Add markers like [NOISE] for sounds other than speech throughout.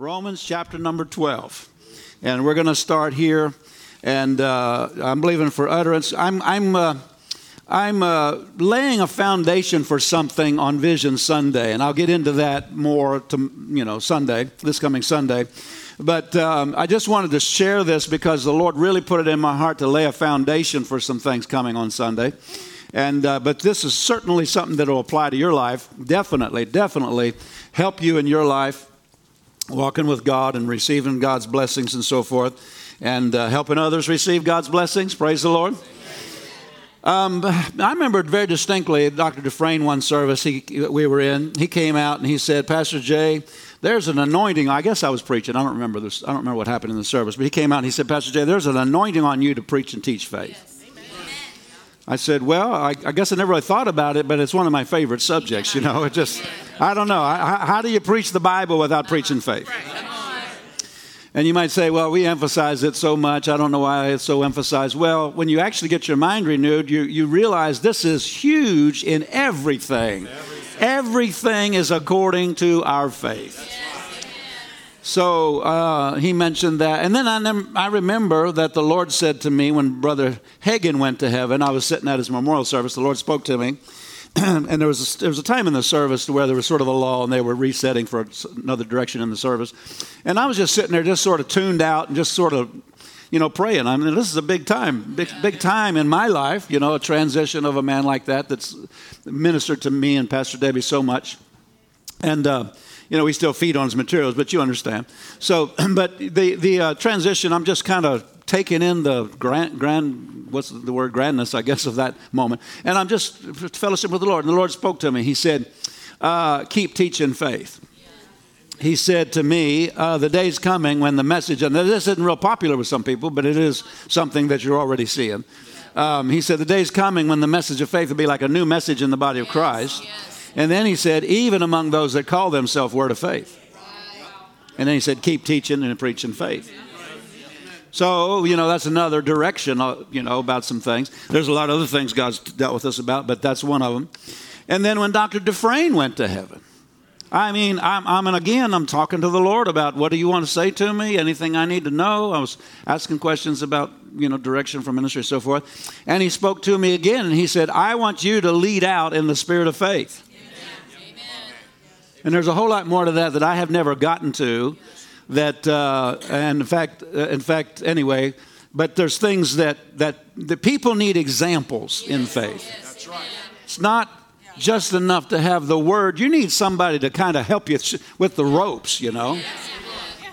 Romans chapter number 12. And we're going to start here. And uh, I'm believing for utterance. I'm, I'm, uh, I'm uh, laying a foundation for something on Vision Sunday. And I'll get into that more to, you know, Sunday, this coming Sunday. But um, I just wanted to share this because the Lord really put it in my heart to lay a foundation for some things coming on Sunday. And, uh, but this is certainly something that will apply to your life. Definitely, definitely help you in your life walking with God and receiving God's blessings and so forth, and uh, helping others receive God's blessings. Praise the Lord. Um, I remember very distinctly Dr. Dufresne one service he, we were in. He came out and he said, Pastor Jay, there's an anointing. I guess I was preaching. I don't remember this. I don't remember what happened in the service, but he came out and he said, Pastor Jay, there's an anointing on you to preach and teach faith. I said, Well, I, I, guess I never really thought about it, but it's one of my favorite subjects, you know. It just, I don't know. How, how do you preach the Bible without preaching faith? And you might say, well, we emphasize it so much. I don't know why it's so emphasized. Well, when you actually get your mind renewed, you, you realize this is huge in. Everything, everything is according to our faith. So uh, he mentioned that. And then I, I remember that the Lord said to me when Brother Hagin went to heaven, I was sitting at his memorial service, the Lord spoke to me. [CLEARS THROAT] and there was, a, there was a time in the service where there was sort of a lull and they were resetting for another direction in the service. And I was just sitting there, just sort of tuned out and just sort of, you know, praying. I mean, this is a big time, big, big time in my life, you know, a transition of a man like that that's ministered to me and Pastor Debbie so much. And, uh, you know, we still feed on his materials, but you understand. So, [CLEARS THROAT] but the, the uh, transition, I'm just kind of taking in the grand, grand, what's the word, grandness, I guess, of that moment. And I'm just fellowship with the Lord. And the Lord spoke to me. He said, uh, keep teaching faith. He said to me, uh, the day's coming when the message, and this isn't real popular with some people, but it is something that you're already seeing. Um, he said, the day's coming when the message of faith will be like a new message in the body of Christ. Yes. And then he said, even among those that call themselves Word of Faith. And then he said, keep teaching and preaching faith. So, you know, that's another direction, uh, you know, about some things. There's a lot of other things God's dealt with us about, but that's one of them. And then when Dr. Dufresne went to heaven, I mean, I'm, I'm and again, I'm talking to the Lord about what do you want to say to me? Anything I need to know? I was asking questions about, you know, direction from ministry and so forth. And he spoke to me again and he said, I want you to lead out in the spirit of faith. And there's a whole lot more to that that I have never gotten to. That, uh, and in fact, uh, in fact, anyway, but there's things that that the people need examples in faith. That's right. It's not just enough to have the word. You need somebody to kind of help you with the ropes, you know.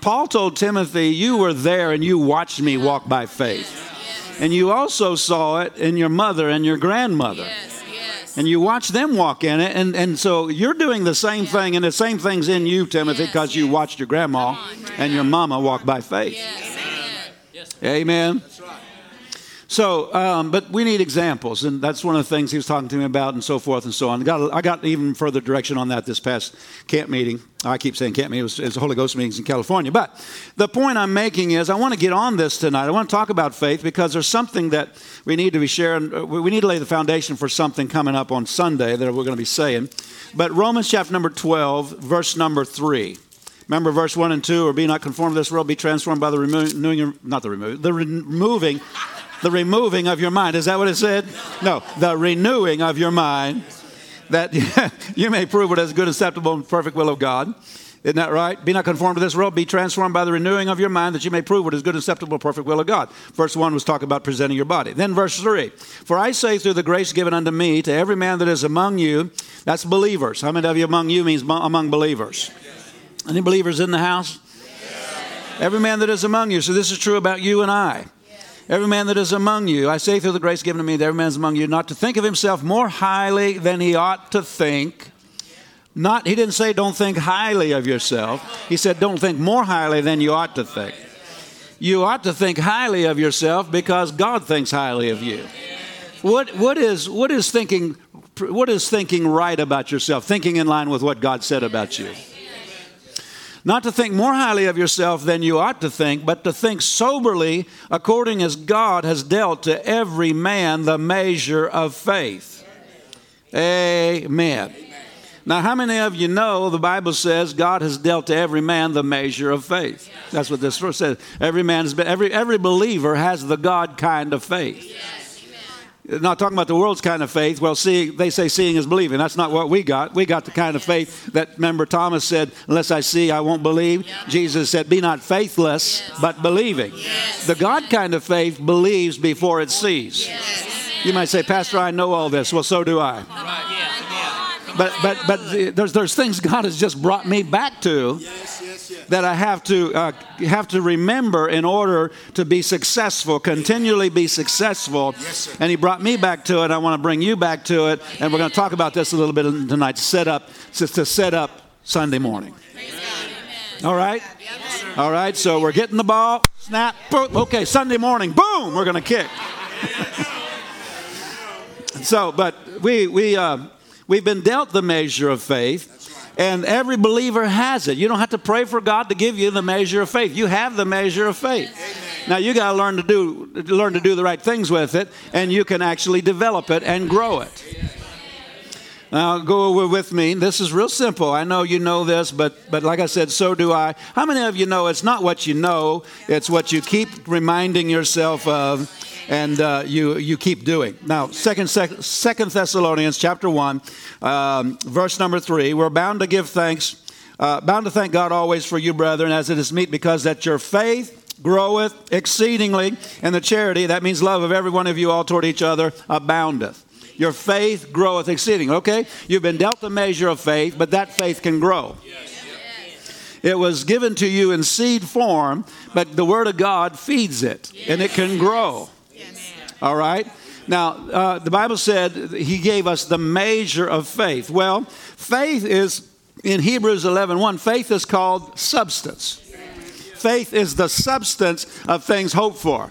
Paul told Timothy, You were there and you watched me walk by faith. And you also saw it in your mother and your grandmother and you watch them walk in it. And, and so you're doing the same yeah. thing, and the same thing's in you, Timothy, because yes, you watched your grandma on, and your mama walk by faith. Yes. Amen. So, um, but we need examples, and that's one of the things he was talking to me about, and so forth and so on. I got, I got even further direction on that this past camp meeting. I keep saying camp meeting, it was, it was Holy Ghost meetings in California. But the point I'm making is I want to get on this tonight. I want to talk about faith because there's something that we need to be sharing. We need to lay the foundation for something coming up on Sunday that we're going to be saying. But Romans chapter number 12, verse number 3. Remember verse 1 and 2, or be not conformed to this world, be transformed by the renewing, not the removing, the removing the removing of your mind. Is that what it said? No, the renewing of your mind that [LAUGHS] you may prove what is good, acceptable, and perfect will of God. Isn't that right? Be not conformed to this world, be transformed by the renewing of your mind that you may prove what is good, acceptable, perfect will of God. Verse 1 was talking about presenting your body. Then verse 3 For I say through the grace given unto me to every man that is among you, that's believers. How many of you among you means among believers? Any believers in the house? Every man that is among you. So this is true about you and I. Every man that is among you, I say through the grace given to me that every man is among you, not to think of himself more highly than he ought to think. Not, he didn't say don't think highly of yourself. He said don't think more highly than you ought to think. You ought to think highly of yourself because God thinks highly of you. What, what, is, what, is thinking, what is thinking right about yourself? Thinking in line with what God said about you. Not to think more highly of yourself than you ought to think, but to think soberly according as God has dealt to every man the measure of faith. Amen. Now, how many of you know the Bible says God has dealt to every man the measure of faith? That's what this verse says. Every man has been, every, every believer has the God kind of faith. Not talking about the world's kind of faith. Well, see, they say seeing is believing. That's not what we got. We got the kind of faith that, remember, Thomas said, Unless I see, I won't believe. Jesus said, Be not faithless, yes. but believing. Yes. The God kind of faith believes before it sees. Yes. You might say, Pastor, I know all this. Well, so do I. But, but, but there's, there's things God has just brought me back to that I have to uh, have to remember in order to be successful, continually be successful. Yes, and He brought me back to it. I want to bring you back to it, and we're going to talk about this a little bit tonight. To set up, to set up Sunday morning. All right, all right. So we're getting the ball. Snap. Boom. Okay, Sunday morning. Boom. We're going to kick. so, but we we uh, we've been dealt the measure of faith. And every believer has it. You don't have to pray for God to give you the measure of faith. You have the measure of faith. Amen. Now you got to learn to do learn to do the right things with it, and you can actually develop it and grow it. Now go with me. This is real simple. I know you know this, but but like I said, so do I. How many of you know it's not what you know; it's what you keep reminding yourself of and uh, you you keep doing. Now, second second Thessalonians chapter one, um, verse number three. We're bound to give thanks, uh, bound to thank God always for you, brethren, as it is meet, because that your faith groweth exceedingly, and the charity that means love of every one of you all toward each other aboundeth. Your faith groweth exceedingly. Okay, you've been dealt the measure of faith, but that faith can grow. Yes. It was given to you in seed form, but the Word of God feeds it, and it can grow. All right? Now, uh, the Bible said he gave us the measure of faith. Well, faith is, in Hebrews 11 1, faith is called substance. Faith is the substance of things hoped for.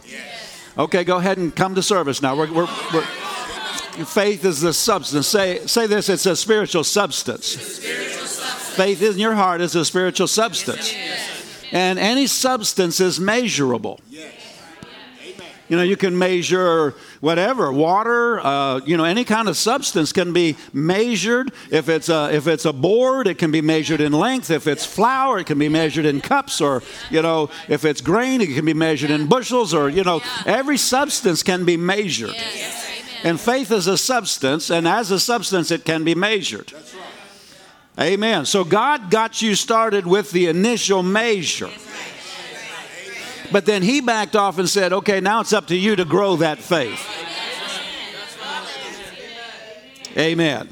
Okay, go ahead and come to service now. We're, we're, we're, faith is the substance. Say, say this it's a spiritual substance. Faith in your heart is a spiritual substance. And any substance is measurable. Yes. You know, you can measure whatever, water, uh, you know, any kind of substance can be measured. If it's, a, if it's a board, it can be measured in length. If it's flour, it can be measured in cups. Or, you know, if it's grain, it can be measured in bushels. Or, you know, every substance can be measured. And faith is a substance, and as a substance, it can be measured. Amen. So God got you started with the initial measure. But then he backed off and said, okay, now it's up to you to grow that faith. Amen.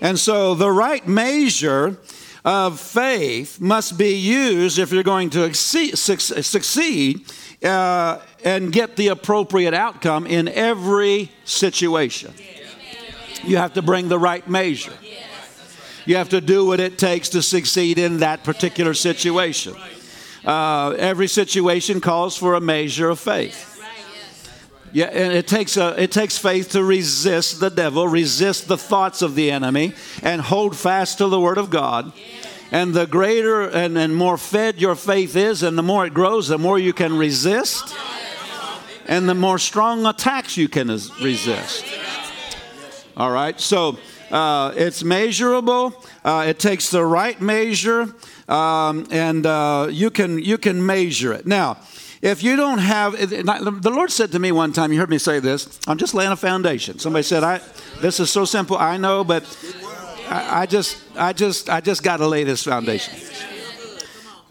And so the right measure of faith must be used if you're going to succeed uh, and get the appropriate outcome in every situation. You have to bring the right measure. You have to do what it takes to succeed in that particular situation. Uh, every situation calls for a measure of faith. Yeah, and it takes, a, it takes faith to resist the devil, resist the thoughts of the enemy, and hold fast to the Word of God. And the greater and, and more fed your faith is, and the more it grows, the more you can resist, and the more strong attacks you can resist. All right, so uh, it's measurable, uh, it takes the right measure um, and uh, you can you can measure it. Now, if you don't have, the Lord said to me one time, you heard me say this. I'm just laying a foundation. Somebody said, "I, this is so simple. I know, but I, I just, I just, I just got to lay this foundation."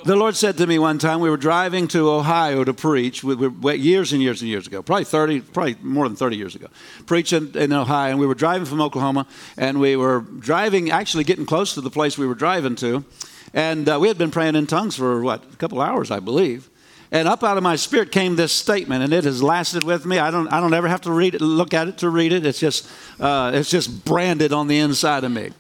The Lord said to me one time, we were driving to Ohio to preach, we were years and years and years ago, probably 30, probably more than 30 years ago, preaching in Ohio. And we were driving from Oklahoma, and we were driving, actually getting close to the place we were driving to. And uh, we had been praying in tongues for what, a couple hours, I believe. And up out of my spirit came this statement, and it has lasted with me. I don't, I don't ever have to read it, look at it to read it. It's just, uh, it's just branded on the inside of me.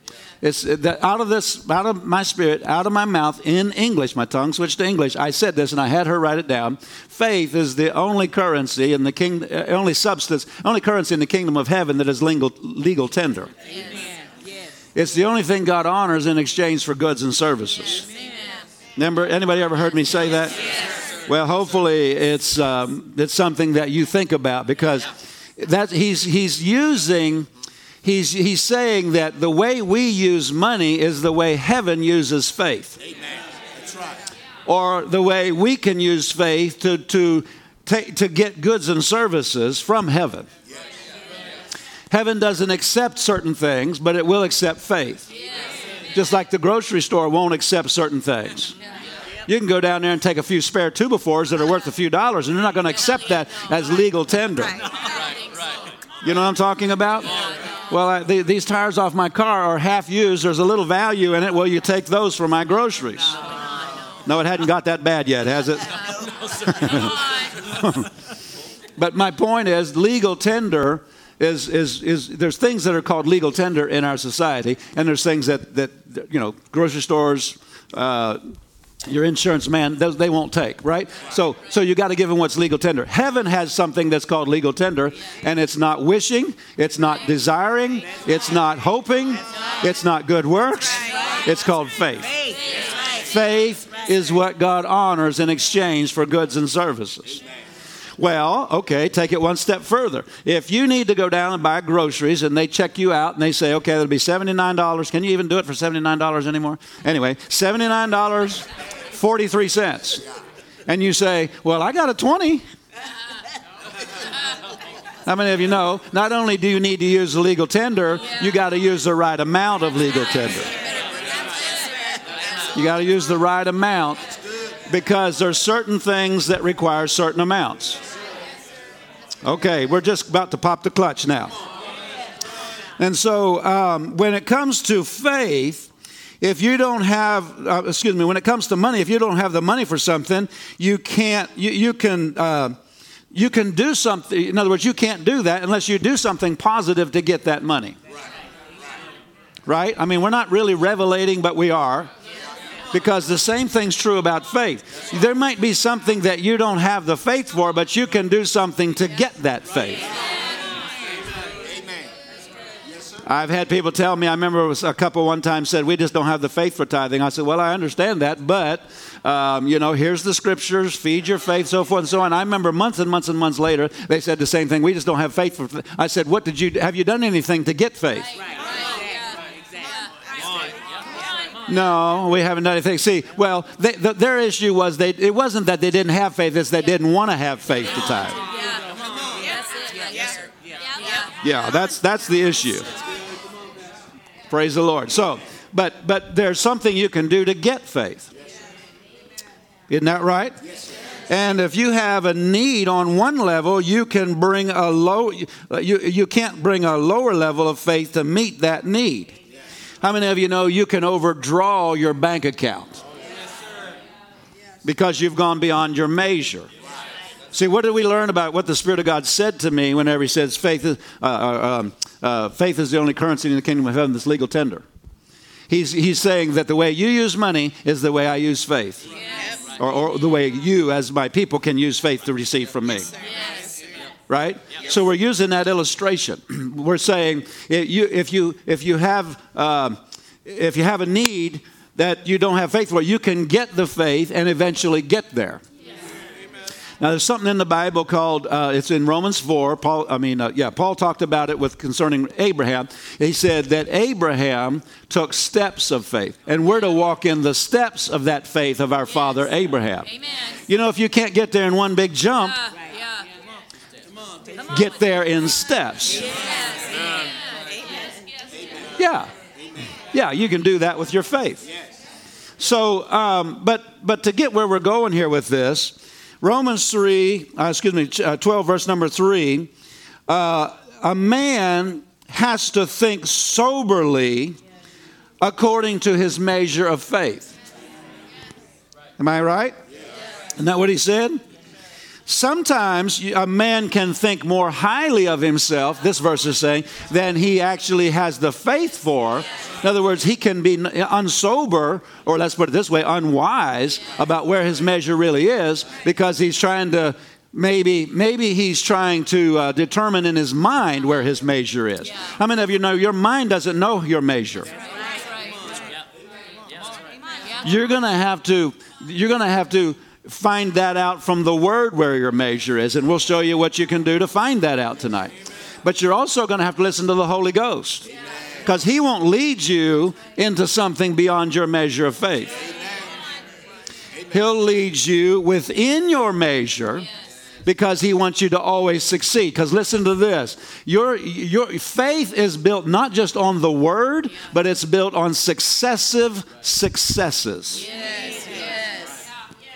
It's that out of this, out of my spirit, out of my mouth in English, my tongue switched to English. I said this, and I had her write it down. Faith is the only currency in the king, uh, only substance, only currency in the kingdom of heaven that is legal, legal tender. Amen. It's the only thing God honors in exchange for goods and services. Remember, anybody ever heard me say that? Well, hopefully it's um, it's something that you think about because that he's he's using he's, he's saying that the way we use money is the way heaven uses faith. Amen. That's right. Or the way we can use faith to, to, take, to get goods and services from heaven. Heaven doesn't accept certain things, but it will accept faith. Just like the grocery store won't accept certain things. You can go down there and take a few spare two befores that are worth a few dollars, and they're not going to accept that as legal tender. You know what I'm talking about? Well, I, the, these tires off my car are half used. There's a little value in it. Well, you take those for my groceries. No, it hadn't got that bad yet, has it? [LAUGHS] [LAUGHS] but my point is, legal tender is, is, is there's things that are called legal tender in our society, and there's things that, that you know, grocery stores, uh, your insurance man those they won't take right? So so you got to give them what's legal tender. Heaven has something that's called legal tender and it's not wishing it's not desiring it's not hoping it's not good works it's called faith. Faith is what god honors in exchange for goods and services well, okay, take it one step further. If you need to go down and buy groceries and they check you out and they say, okay, that'll be $79. Can you even do it for $79 anymore? Anyway, $79 43 cents. And you say, Well, I got a 20. How many of you know not only do you need to use the legal tender, you got to use the right amount of legal tender. You got to use the right amount because there's certain things that require certain amounts. Okay, we're just about to pop the clutch now. And so um, when it comes to faith, if you don't have, uh, excuse me, when it comes to money, if you don't have the money for something, you can't, you, you can, uh, you can do something. In other words, you can't do that unless you do something positive to get that money. Right? I mean, we're not really revelating, but we are. Because the same thing's true about faith. There might be something that you don't have the faith for, but you can do something to get that faith. I've had people tell me, I remember a couple one time said, We just don't have the faith for tithing. I said, Well, I understand that, but, um, you know, here's the scriptures, feed your faith, so forth and so on. I remember months and months and months later, they said the same thing. We just don't have faith for. I said, What did you, have you done anything to get faith? No, we haven't done anything. See, well, they, the, their issue was they, it wasn't that they didn't have faith, it's they didn't want to have faith to tithe. Yeah, that's, that's the issue. Praise the Lord. So, but but there's something you can do to get faith. Isn't that right? And if you have a need on one level, you can bring a low you, you can't bring a lower level of faith to meet that need. How many of you know you can overdraw your bank account? Because you've gone beyond your measure. See, what did we learn about what the Spirit of God said to me whenever He says faith is, uh, uh, um, uh, faith is the only currency in the kingdom of heaven that's legal tender? He's, he's saying that the way you use money is the way I use faith. Yes. Or, or, the way you, as my people, can use faith to receive from me. Yes. Right? Yes. So we're using that illustration. [CLEARS THROAT] we're saying if you, if you, if you, have, uh, if you have a need that you don't have faith for, you can get the faith and eventually get there. Now, there's something in the Bible called, uh, it's in Romans 4. Paul, I mean, uh, yeah, Paul talked about it with concerning Abraham. He said that Abraham took steps of faith, and we're to walk in the steps of that faith of our yes. father Abraham. Amen. You know, if you can't get there in one big jump, uh, yeah. Get there in steps. Yeah. Yeah, you can do that with your faith. So, um, but but to get where we're going here with this, Romans 3, uh, excuse me, uh, 12, verse number 3, uh, a man has to think soberly according to his measure of faith. Am I right? Isn't that what he said? Sometimes a man can think more highly of himself, this verse is saying, than he actually has the faith for. In other words, he can be unsober, or let's put it this way, unwise about where his measure really is because he's trying to maybe maybe he's trying to uh, determine in his mind where his measure is. How many of you know your mind doesn't know your measure? You're going to have to you're going to have to find that out from the word where your measure is, and we'll show you what you can do to find that out tonight. But you're also going to have to listen to the Holy Ghost because He won't lead you into something beyond your measure of faith. He'll lead you within your measure because he wants you to always succeed. Because listen to this your, your faith is built not just on the word, but it's built on successive successes. Yes.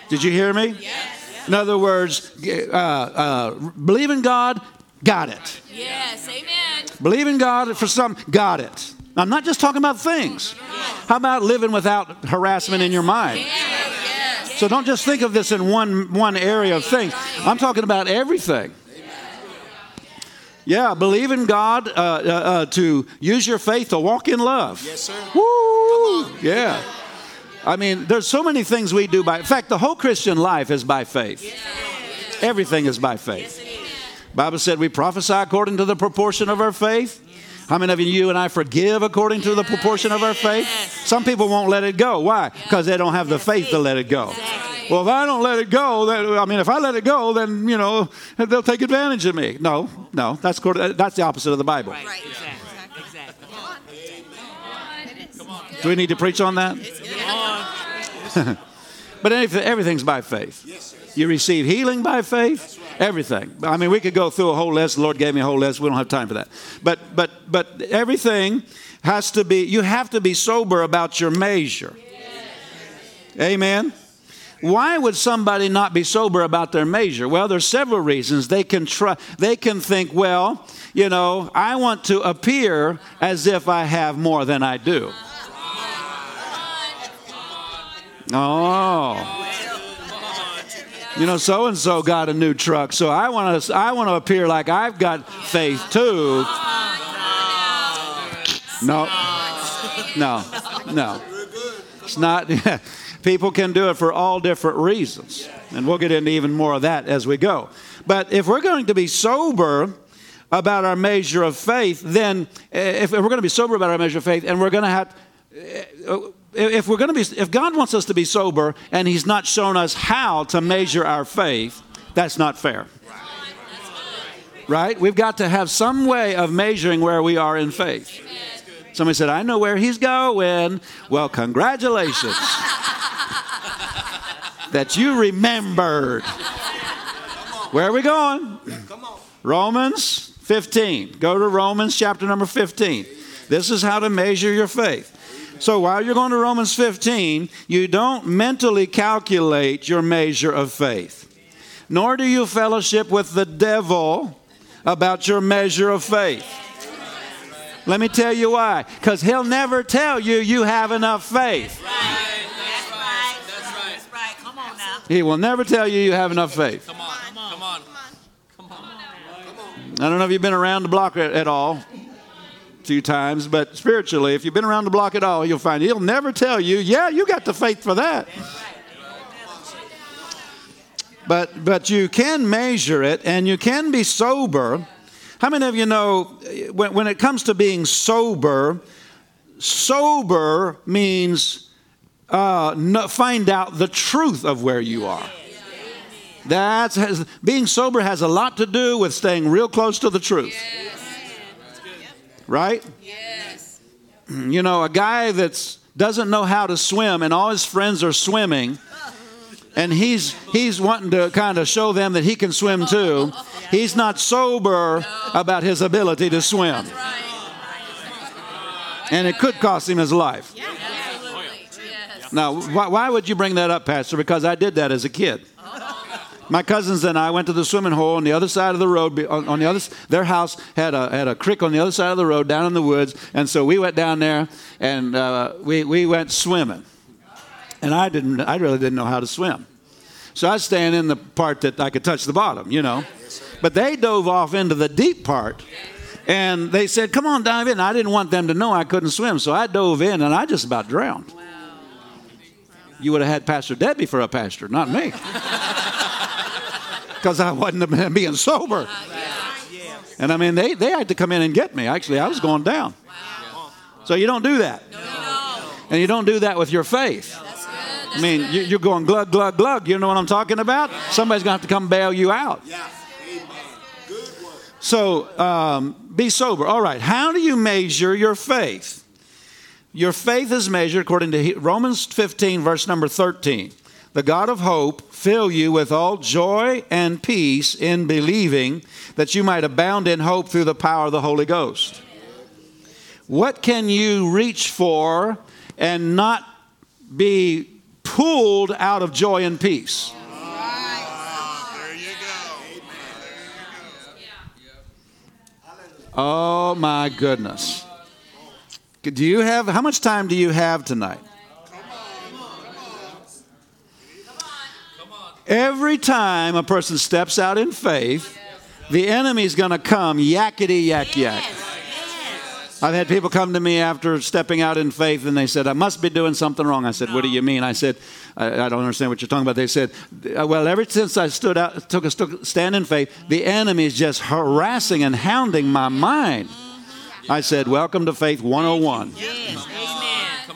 Did you hear me? Yes. In other words, uh, uh, believe in God, got it. Yes, amen. Believe in God for some, got it. I'm not just talking about things. How about living without harassment in your mind? So don't just think of this in one, one area of things. I'm talking about everything. Yeah, believe in God uh, uh, uh, to use your faith to walk in love. Yes, sir. Woo! Yeah. I mean, there's so many things we do by. In fact, the whole Christian life is by faith. Everything is by faith. Bible said we prophesy according to the proportion of our faith. How many of you and I forgive according to the proportion of our faith? Some people won't let it go. Why? Because they don't have the faith to let it go. Well, if I don't let it go, then, I mean, if I let it go, then, you know, they'll take advantage of me. No, no, that's, that's the opposite of the Bible. Right, exactly. exactly. Do we need to preach on that? [LAUGHS] but everything's by faith. You receive healing by faith. Everything. I mean, we could go through a whole list. The Lord gave me a whole list. We don't have time for that. But but but everything has to be. You have to be sober about your measure. Amen. Why would somebody not be sober about their measure? Well, there's several reasons. They can try. They can think, well, you know, I want to appear as if I have more than I do. Oh you know, so and so got a new truck, so I want to I want to appear like I've got faith too. No, no, no. It's not. [LAUGHS] People can do it for all different reasons, and we'll get into even more of that as we go. But if we're going to be sober about our measure of faith, then eh, if we're going to be sober about our measure of faith, and we're going to have eh, if we're going to be if god wants us to be sober and he's not shown us how to measure our faith that's not fair. Right? We've got to have some way of measuring where we are in faith. Somebody said i know where he's going. Well congratulations. [LAUGHS] That you remembered. Where are we going? Romans 15 go to romans chapter number 15 this is how to measure your faith so while you're going to Romans 15, you don't mentally calculate your measure of faith, nor do you fellowship with the devil about your measure of faith. Let me tell you why. Because he'll never tell you you have enough faith. That's right. That's right. Come on now. He will never tell you you have enough faith. Come on, come on, come on. Come on. I don't know if you've been around the block at all few times, but spiritually, if you've been around the block at all, you'll find he'll never tell you, yeah, you got the faith for that. But, but you can measure it and you can be sober. How many of you know when, when it comes to being sober, sober means uh, no, find out the truth of where you are. That's has, being sober has a lot to do with staying real close to the truth right? Yes. [CLEARS THROAT] You know, a guy that doesn't know how to swim and all his friends are swimming and he's he's wanting to kind of show them that he can swim too. [LAUGHS] He's not sober about his ability to swim. And it could cost him his life. Oh, now, why, why would you bring that up, Pastor? Because I did that as a kid. Oh. My cousins and I went to the swimming hole on the other side of the road. On, on the other, their house had a had a creek on the other side of the road down in the woods, and so we went down there and uh, we we went swimming. And I didn't. I really didn't know how to swim, so I was staying in the part that I could touch the bottom, you know. But they dove off into the deep part. And they said, Come on, dive in. I didn't want them to know I couldn't swim, so I dove in and I just about drowned. You would have had Pastor Debbie for a pastor, not me. [LAUGHS] because I wasn't being sober. And I mean, they, they had to come in and get me. Actually, I was going down. So you don't do that. And you don't do that with your faith. I mean, you're going glug, glug, glug. You know what I'm talking about? Somebody's going to have to come bail you out. So um, be sober. All right. How do you measure your faith? Your faith is measured according to Romans 15, verse number 13. The God of hope fill you with all joy and peace in believing that you might abound in hope through the power of the Holy Ghost. What can you reach for and not be pulled out of joy and peace? Oh my goodness. Do you have, how much time do you have tonight? Every time a person steps out in faith, the enemy's going to come yakety yak yak. I've had people come to me after stepping out in faith and they said, I must be doing something wrong. I said, What do you mean? I said, I, I don't understand what you're talking about. They said, uh, Well, ever since I stood out, took a stand in faith, the enemy is just harassing and hounding my mind. I said, Welcome to Faith 101. Yes.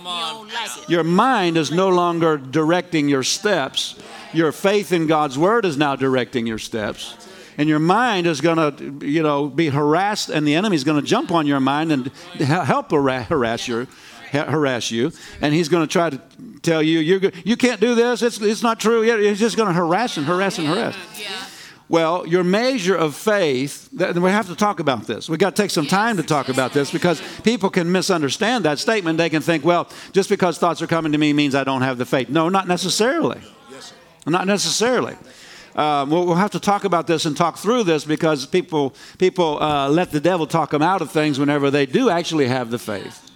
Come on. Your mind is no longer directing your steps. Your faith in God's Word is now directing your steps and your mind is going to, you know, be harassed, and the enemy is going to jump on your mind and help harass you, harass you, and he's going to try to tell you you you can't do this. It's it's not true. He's just going to harass and harass and harass. Well, your measure of faith, we have to talk about this. We've got to take some time to talk about this because people can misunderstand that statement. They can think, well, just because thoughts are coming to me means I don't have the faith. No, not necessarily. Not necessarily. Um, we'll, we'll, have to talk about this and talk through this because people, people uh, let the devil talk them out of things whenever they do actually have the faith.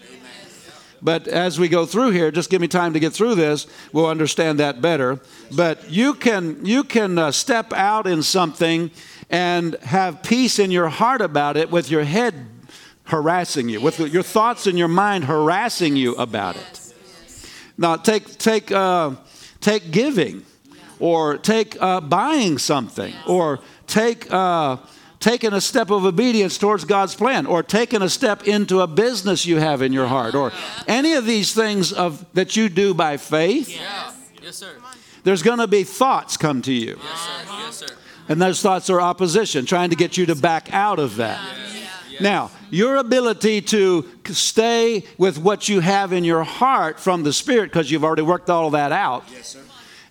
But as we go through here, just give me time to get through this, we'll understand that better. But you can, you can uh, step out in something and have peace in your heart about it with your head harassing you, with your thoughts in your mind harassing you about it. Now, take, take, uh, take giving or take uh, buying something, or take uh, taking a step of obedience towards God's plan, or taking a step into a business you have in your heart, or any of these things of that you do by faith. Yeah. Yes, sir. There's going to be thoughts come to you. Yes, sir. Yes, sir. And those thoughts are opposition, trying to get you to back out of that. Now, your ability to stay with what you have in your heart from the Spirit, because you've already worked all of that out, yes,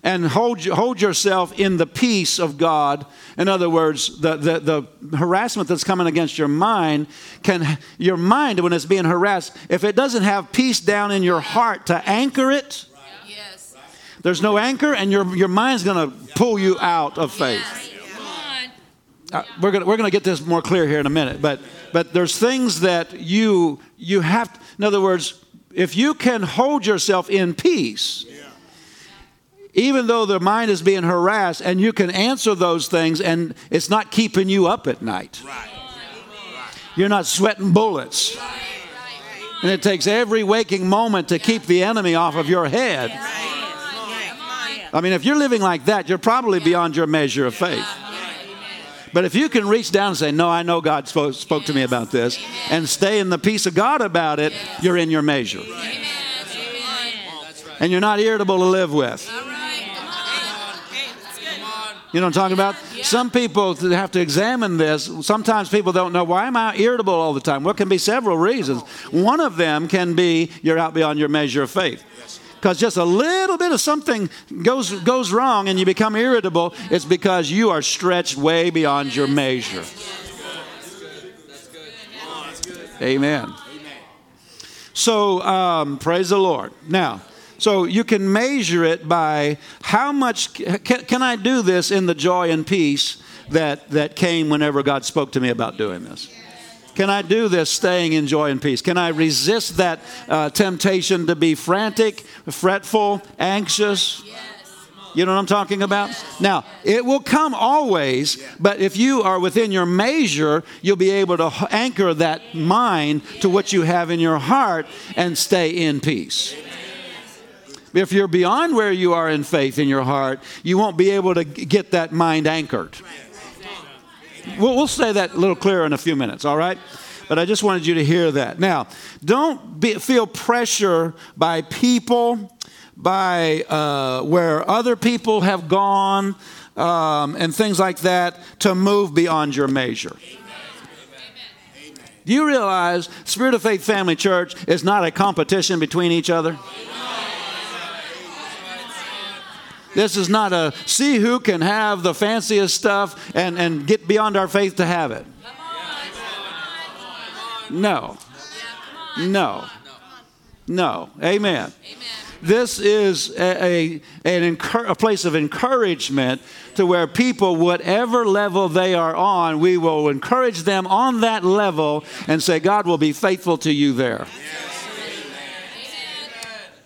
and hold, hold yourself in the peace of God. In other words, the, the, the harassment that's coming against your mind can, your mind, when it's being harassed, if it doesn't have peace down in your heart to anchor it, yes. there's no anchor, and your, your mind's going to pull you out of faith. Uh, we're going we're gonna get this more clear here in a minute, but, but there's things that you, you have, to, in other words, if you can hold yourself in peace, even though the mind is being harassed, and you can answer those things, and it's not keeping you up at night. You're not sweating bullets. And it takes every waking moment to keep the enemy off of your head. I mean, if you're living like that, you're probably beyond your measure of faith. But if you can reach down and say, No, I know God spoke, spoke to me about this, and stay in the peace of God about it, you're in your measure. And you're not irritable to live with. You know what I'm talking about? Yeah. Some people have to examine this. Sometimes people don't know why am I irritable all the time? Well, can be several reasons. One of them can be you're out beyond your measure of faith. Because just a little bit of something goes, goes wrong and you become irritable, it's because you are stretched way beyond your measure. Amen. So, um, praise the Lord. Now, so you can measure it by how much can, can, I do this in the joy and peace that, that came whenever God spoke to me about doing this? Can I do this staying in joy and peace? Can I resist that uh, temptation to be frantic, fretful, anxious? You know what I'm talking about? Now, it will come always, but if you are within your measure, you'll be able to anchor that mind to what you have in your heart and stay in peace. If you're beyond where you are in faith in your heart, you won't be able to get that mind anchored. We'll, we'll say that a little clearer in a few minutes, all right? But I just wanted you to hear that. Now, don't be, feel pressure by people, by uh, where other people have gone, um, and things like that to move beyond your measure. Do you realize Spirit of Faith Family Church is not a competition between each other? This is not a see who can have the fanciest stuff and, and get beyond our faith to have it. No. No. No. Amen. This is a, a, an a place of encouragement to where people, whatever level they are on, we will encourage them on that level and say, God will be faithful to you there.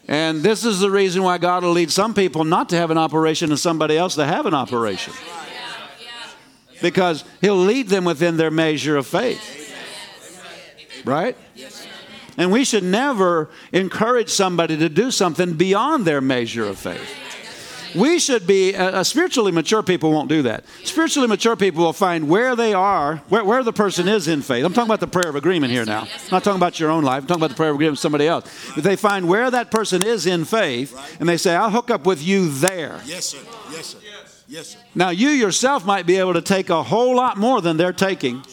And this is the reason why God will lead some people not to have an operation and somebody else to have an operation. Because He'll lead them within their measure of faith. Right? And we should never encourage somebody to do something beyond their measure of faith. We should be, uh, spiritually mature people won't do that. Spiritually mature people will find where they are, where, where the person is in faith. I'm talking about the prayer of agreement here now. I'm not talking about your own life. I'm talking about the prayer of agreement with somebody else. But they find where that person is in faith, and they say, I'll hook up with you there. Yes, sir. Yes, sir. Yes, sir. Now, you yourself might be able to take a whole lot more than they're taking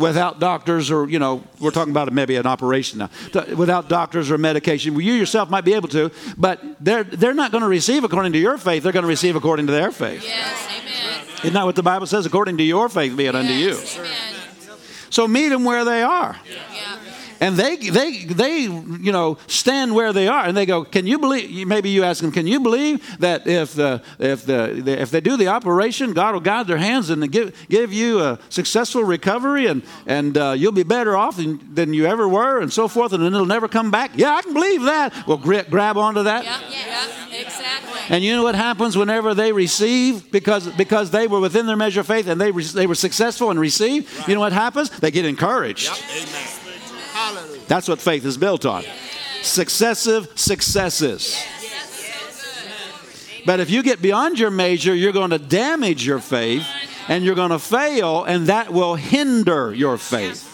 without doctors or, you know, we're talking about maybe an operation now, without doctors or medication. You yourself might be able to, but they're, they're not going to receive according to your faith. They're going to receive according to their faith. Yes, amen. Isn't that what the Bible says? According to your faith be it yes, unto you. Amen. So meet them where they are. Yeah and they they they you know stand where they are and they go can you believe maybe you ask them can you believe that if the if the, if they do the operation god will guide their hands and give give you a successful recovery and and uh, you'll be better off than, than you ever were and so forth and then it'll never come back? Yeah i can believe that. Well grab onto that. Yeah, yeah, exactly. And you know what happens whenever they receive? Because because they were within their measure of faith and they, they were successful and received right. you know what happens? They get encouraged. Yep. Amen. Hallelujah. That's what faith is built on. Successive successes. But if you get beyond your measure, you're going to damage your faith and you're going to fail, and that will hinder your faith.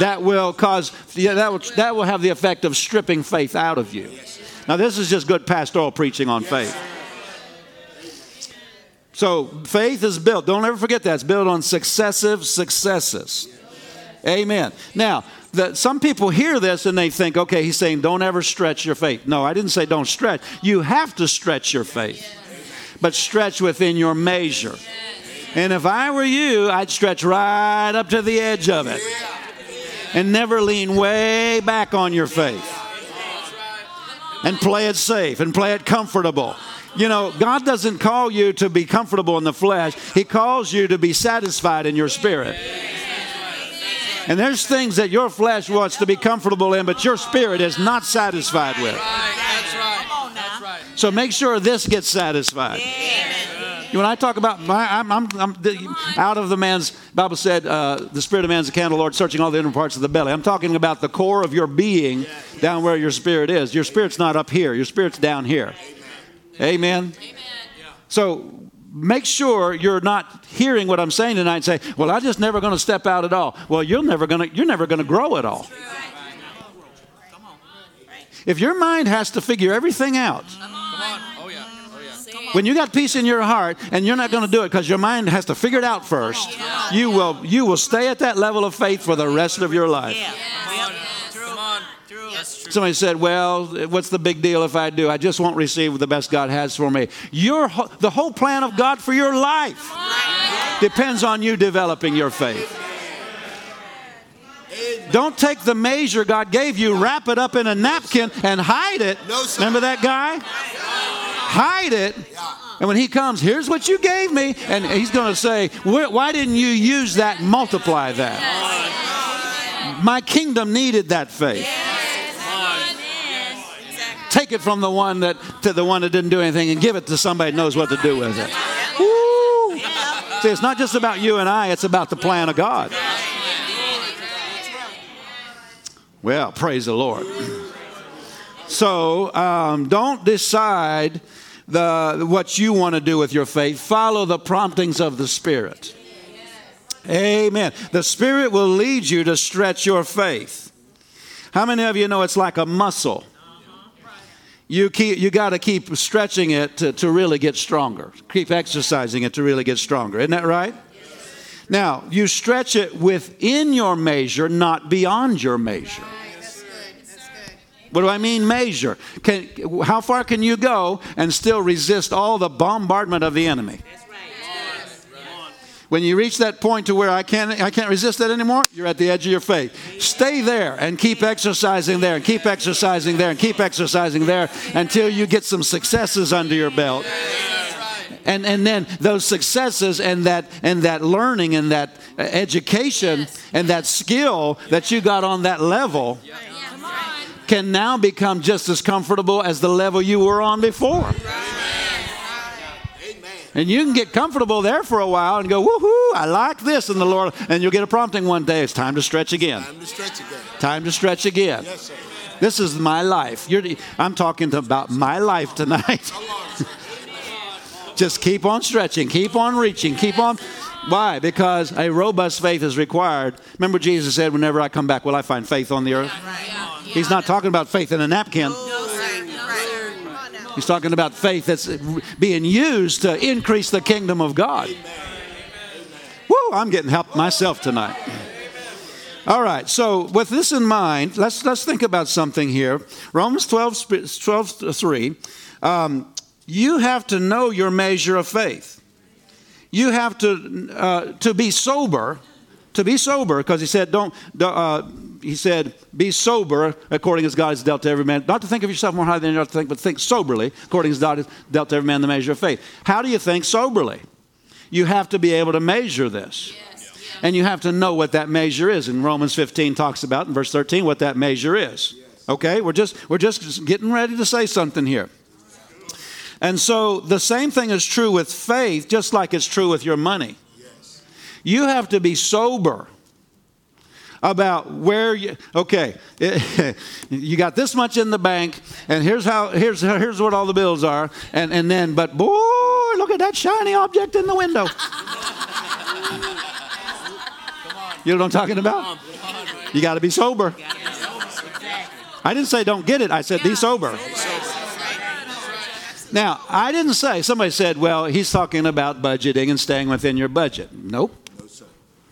That will cause, yeah, that will, that will have the effect of stripping faith out of you. Now, this is just good pastoral preaching on faith. So, faith is built, don't ever forget that, it's built on successive successes. Amen. Now, the, some people hear this and they think, okay, he's saying don't ever stretch your faith. No, I didn't say don't stretch. You have to stretch your faith, but stretch within your measure. And if I were you, I'd stretch right up to the edge of it and never lean way back on your faith and play it safe and play it comfortable. You know, God doesn't call you to be comfortable in the flesh, He calls you to be satisfied in your spirit. And there's things that your flesh wants to be comfortable in, but your spirit is not satisfied with. That's right. That's right. So make sure this gets satisfied. When I talk about my, I'm, I'm, I'm the, out of the man's, Bible said, uh, the spirit of man's a candle, Lord, searching all the inner parts of the belly. I'm talking about the core of your being down where your spirit is. Your spirit's not up here, your spirit's down here. Amen. Amen. So make sure you're not hearing what I'm saying tonight and say, "Well, I'm just never going to step out at all." Well, you're never going to you're never going to grow at all. If your mind has to figure everything out, when you got peace in your heart and you're not going to do it because your mind has to figure it out first, you will you will stay at that level of faith for the rest of your life. Somebody said, Well, what's the big deal if I do? I just won't receive the best God has for me. Your, the whole plan of God for your life depends on you developing your faith. Don't take the measure God gave you, wrap it up in a napkin, and hide it. Remember that guy? Hide it. And when he comes, here's what you gave me. And he's going to say, Why didn't you use that multiply that? My kingdom needed that faith. Take it from the one that to the one that didn't do anything and give it to somebody knows what to do with it. Woo! See, it's not just about you and I, it's about the plan of God. Well, praise the Lord. So um, don't decide the, what you want to do with your faith. Follow the promptings of the Spirit. Amen. The Spirit will lead you to stretch your faith. How many of you know it's like a muscle? You keep you got to keep stretching it to, to really get stronger keep exercising it to really get stronger isn't that right Now, you stretch it within your measure, not beyond your measure. That's good. That's good. What do I mean, measure? Can, how far can you go and still resist all the bombardment of the enemy? When you reach that point to where I can't, I can't resist that anymore, you're at the edge of your faith. Stay there and keep exercising there and keep exercising there and keep exercising there until you get some successes under your belt. And, and then those successes and that, and that learning and that uh, education and that skill that you got on that level can now become just as comfortable as the level you were on before. And you can get comfortable there for a while and go, woohoo, I like this. And the Lord, and you'll get a prompting one day. It's time to stretch again. Time to stretch again. Time to stretch again. Yes, sir. This is my life. You're, I'm talking about my life tonight. [LAUGHS] Just keep on stretching, keep on reaching, keep on. Why? Because a robust faith is required. Remember, Jesus said, Whenever I come back, will I find faith on the earth? He's not talking about faith in a napkin. Oh, He's talking about faith that's being used to increase the kingdom of God. Woo, I'm getting help myself tonight. All right, so with this in mind, let's, let's think about something here. Romans 12, 12 3. Um, you have to know your measure of faith. You have to, uh, to be sober, to be sober, because he said, don't, uh, he said, be sober according as God has dealt to every man. Not to think of yourself more highly than you ought to think, but think soberly according as God has dealt to every man the measure of faith. How do you think soberly? You have to be able to measure this. And you have to know what that measure is. And Romans 15 talks about in verse 13 what that measure is. Okay? We're just we're just getting ready to say something here. And so the same thing is true with faith, just like it's true with your money. You have to be sober about where you okay [LAUGHS] you got this much in the bank and here's how here's here's what all the bills are and and then but boy look at that shiny object in the window. [LAUGHS] You know what i'm talking about? You got to be sober. I didn't say don't get it i said be sober. Now i didn't say somebody said well he's talking about budgeting and staying within your budget. Nope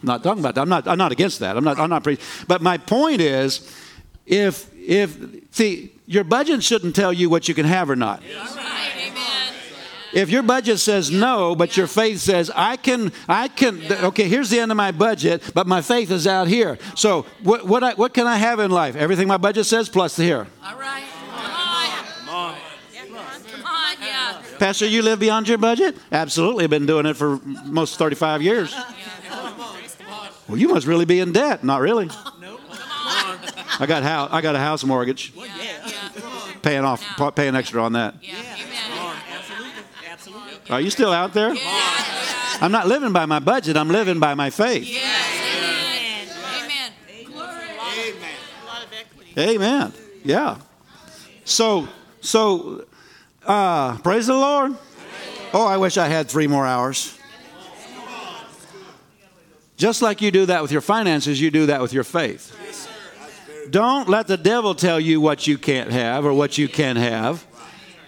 I'm not talking about that. I'm not, I'm not against that. I'm not, I'm not pre- But my point is, if, if, see, your budget shouldn't tell you what you can have or not. All right. Amen. If your budget says no, but your faith says, I can, I can, okay, here's the end of my budget, but my faith is out here. So what, what, I, what can I have in life? Everything my budget says plus here. All right. Come on. Come on. Come on. Yeah. Pastor, you live beyond your budget? Absolutely. I've been doing it for most 35 years. Well, you must really be in debt. Not really. [LAUGHS] Nope. I got house. I got a house mortgage. Yeah. Yeah. [LAUGHS] Paying off, paying extra on that. Yeah. Amen. Absolutely. Absolutely. Are you still out there? Yeah. I'm not living by my budget. I'm living by my faith. Yes. Amen. Amen. Glory. Amen. Yeah. So, so, uh, praise the Lord. Oh, I wish I had three more hours. Just like you do that with your finances, you do that with your faith. Don't let the devil tell you what you can't have or what you can have.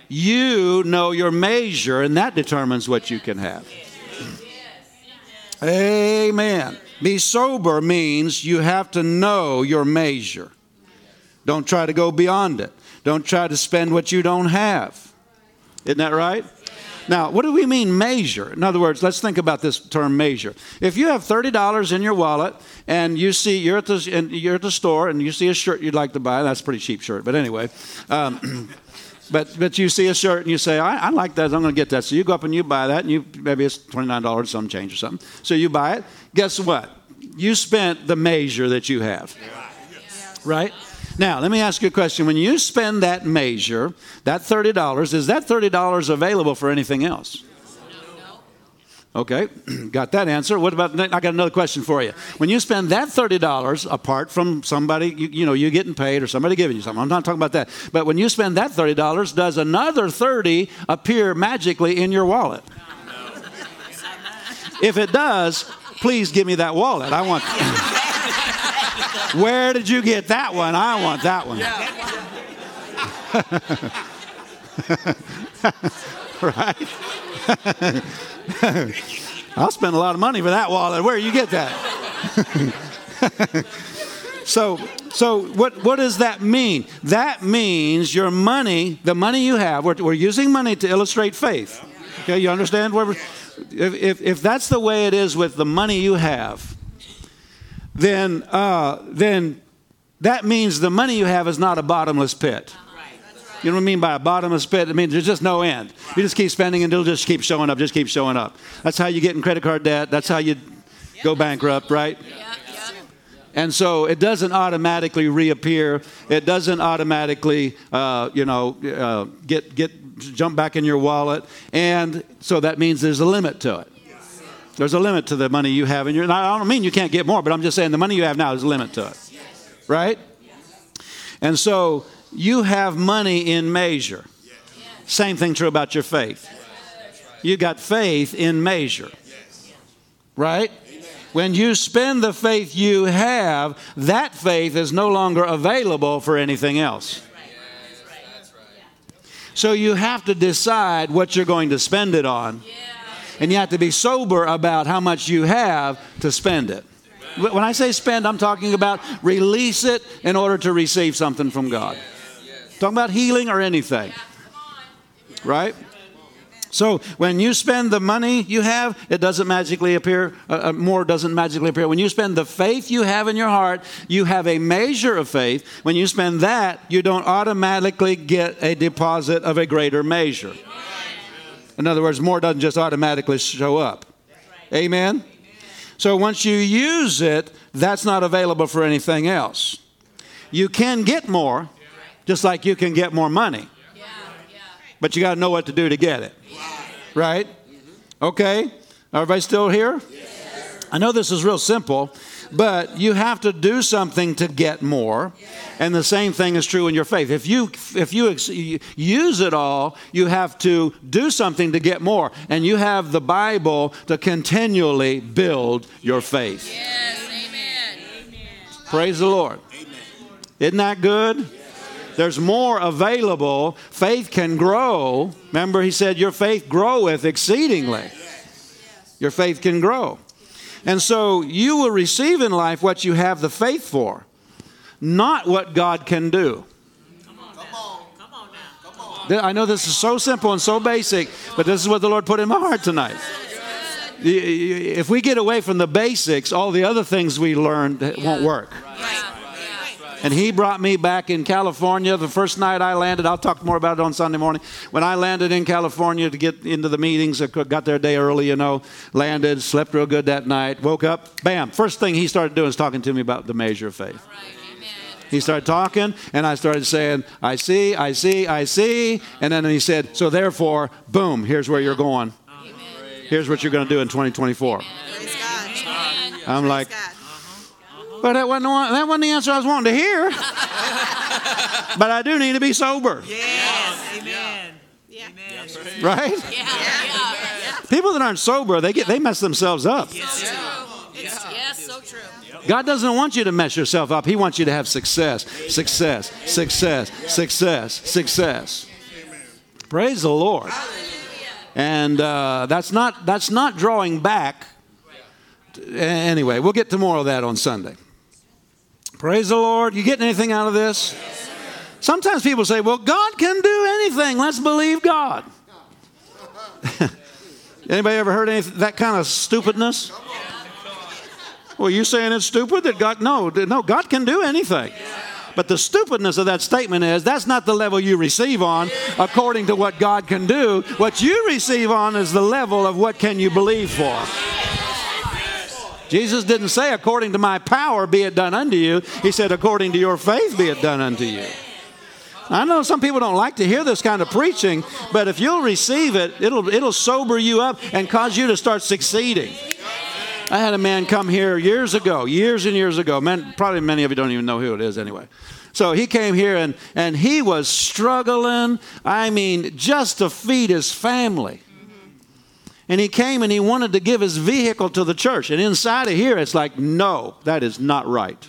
You know your measure, and that determines what you can have. Amen. Be sober means you have to know your measure. Don't try to go beyond it. Don't try to spend what you don't have. Isn't that right? Now, what do we mean measure? In other words, let's think about this term measure. If you have $30 in your wallet and you see you're at the, and you're at the store and you see a shirt you'd like to buy, that's a pretty cheap shirt, but anyway. Um, [CLEARS THROAT] But, but you see a shirt and you say, I, I like that, I'm going to get that. So you go up and you buy that, and you maybe it's $29, some change or something. So you buy it. Guess what? You spent the measure that you have. Right? Now, let me ask you a question. When you spend that measure, that $30, is that $30 available for anything else? No. Okay, [CLEARS THROAT] got that answer. What about, I got another question for you. When you spend that $30, apart from somebody, you, you know, you getting paid or somebody giving you something, I'm not talking about that. But when you spend that $30, does another 30 appear magically in your wallet? No. If it does, please give me that wallet. I want. [LAUGHS] Where did you get that one? I want that one. [LAUGHS] right? [LAUGHS] I'll spend a lot of money for that wallet. Where you get that? [LAUGHS] so, so what, what does that mean? That means your money, the money you have, we're, we're using money to illustrate faith. Okay, you understand? If, if, if that's the way it is with the money you have, then, uh, then that means the money you have is not a bottomless pit. You know what I mean by a bottomless pit? It means there's just no end. You just keep spending and it'll just keep showing up, just keep showing up. That's how you get in credit card debt. That's how you go bankrupt, right? And so it doesn't automatically reappear. It doesn't automatically, uh, you know, uh, get get jump back in your wallet. And so that means there's a limit to it. There's a limit to the money you have in your. I don't mean you can't get more, but I'm just saying the money you have now is a limit to it, right? And so you have money in measure. Same thing true about your faith. You got faith in measure, right? When you spend the faith you have, that faith is no longer available for anything else. So you have to decide what you're going to spend it on. And you have to be sober about how much you have to spend it. When I say spend, I'm talking about release it in order to receive something from God. Talking about healing or anything. Right? So when you spend the money you have, it doesn't magically appear, uh, uh, more doesn't magically appear. When you spend the faith you have in your heart, you have a measure of faith. When you spend that, you don't automatically get a deposit of a greater measure. In other words, more doesn't just automatically show up. Amen? So once you use it, that's not available for anything else. You can get more, just like you can get more money. But you got to know what to do to get it. Right? Okay? Are everybody still here? I know this is real simple, but you have to do something to get more. And the same thing is true in your faith. If you if you ex- use it all, you have to do something to get more. And you have the Bible to continually build your faith. Yes, amen. Praise the Lord. Isn't that good? There's more available. Faith can grow. Remember, he said, Your faith groweth exceedingly. Your faith can grow. And so you will receive in life what you have the faith for, not what God can do. I know this is so simple and so basic, but this is what the Lord put in my heart tonight. If we get away from the basics, all the other things we learned won't work. And he brought me back in California the first night I landed. I'll talk more about it on Sunday morning. When I landed in California to get into the meetings, I got there a day early, you know, landed, slept real good that night, woke up, bam. First thing he started doing is talking to me about the measure of faith. He started talking, and I started saying, I see, I see, I see. And then he said, So therefore, boom, here's where you're going. Here's what you're going to do in 2024. I'm like, but that wasn't, the one- that wasn't the answer I was wanting to hear. [LAUGHS] but I do need to be sober, Yes. Amen. amen. right? Yeah, yeah. People that aren't sober, they get they mess themselves up. It's, yes, so true. God doesn't want you to mess yourself up. He wants you to have success, success, success, success, success. Praise the Lord. And uh, that's not that's not drawing back. Anyway, we'll get to more of that on Sunday. Praise the Lord. You getting anything out of this? Sometimes people say, "Well, God can do anything. Let's believe God." [LAUGHS] Anybody ever heard any that kind of stupidness? Well, you saying it's stupid that God? No, no, God can do anything. But the stupidness of that statement is that's not the level you receive on according to what God can do. What you receive on is the level of what can you believe for. Jesus didn't say, according to my power be it done unto you. He said, according to your faith be it done unto you. I know some people don't like to hear this kind of preaching, but if you'll receive it, it'll, it'll sober you up and cause you to start succeeding. I had a man come here years ago, years and years ago. Man, probably many of you don't even know who it is anyway. So he came here and, and he was struggling, I mean, just to feed his family. And he came and he wanted to give his vehicle to the church. And inside of here, it's like, no, that is not right.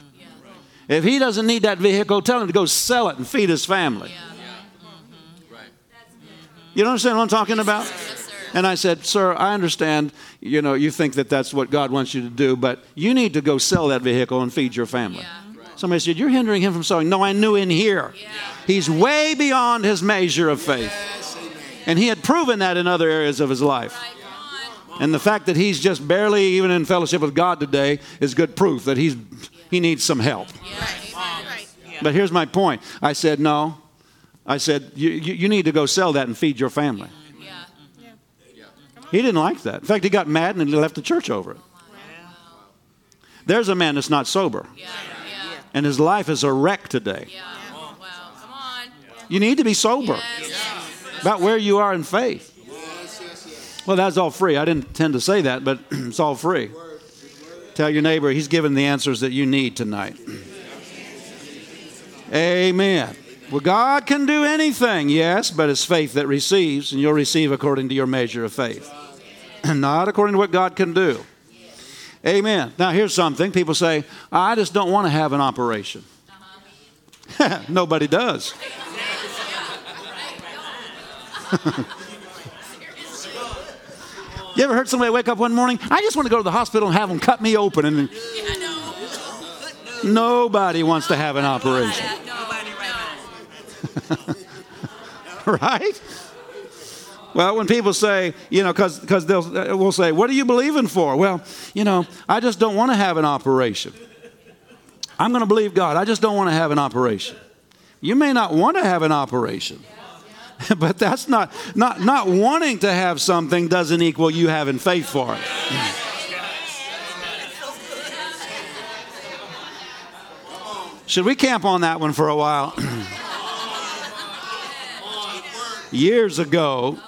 If he doesn't need that vehicle, tell him to go sell it and feed his family. Mm-hmm. You don't understand what I'm talking about? Yes. And I said, Sir, I understand, you know, you think that that's what God wants you to do, but you need to go sell that vehicle and feed your family. Somebody said, You're hindering him from sowing. No, I knew in here. He's way beyond his measure of faith. And he had proven that in other areas of his life. And the fact that he's just barely even in fellowship with God today is good proof that he's, he needs some help. But here's my point I said, No. I said, you, you, you need to go sell that and feed your family. He didn't like that. In fact, he got mad and he left the church over it. There's a man that's not sober, and his life is a wreck today. You need to be sober about where you are in faith. Well, that's all free. I didn't intend to say that, but [CLEARS THROAT] it's all free. Tell your neighbor he's given the answers that you need tonight. Amen. Well, God can do anything, yes, but it's faith that receives, and you'll receive according to your measure of faith, [CLEARS THROAT] not according to what God can do. Amen. Now, here's something people say, I just don't want to have an operation. [LAUGHS] Nobody does. [LAUGHS] you ever heard somebody wake up one morning? I just want to go to the hospital and have them cut me open. And nobody wants to have an operation. [LAUGHS] right? Well, when people say, you know, because they'll uh, we'll say, "What are you believing for?" Well, you know, I just don't want to have an operation. I'm going to believe God. I just don't want to have an operation. You may not want to have an operation, [LAUGHS] but that's not not not wanting to have something doesn't equal you having faith for it. Should we camp on that one for a while? [CLEARS THROAT] Years ago,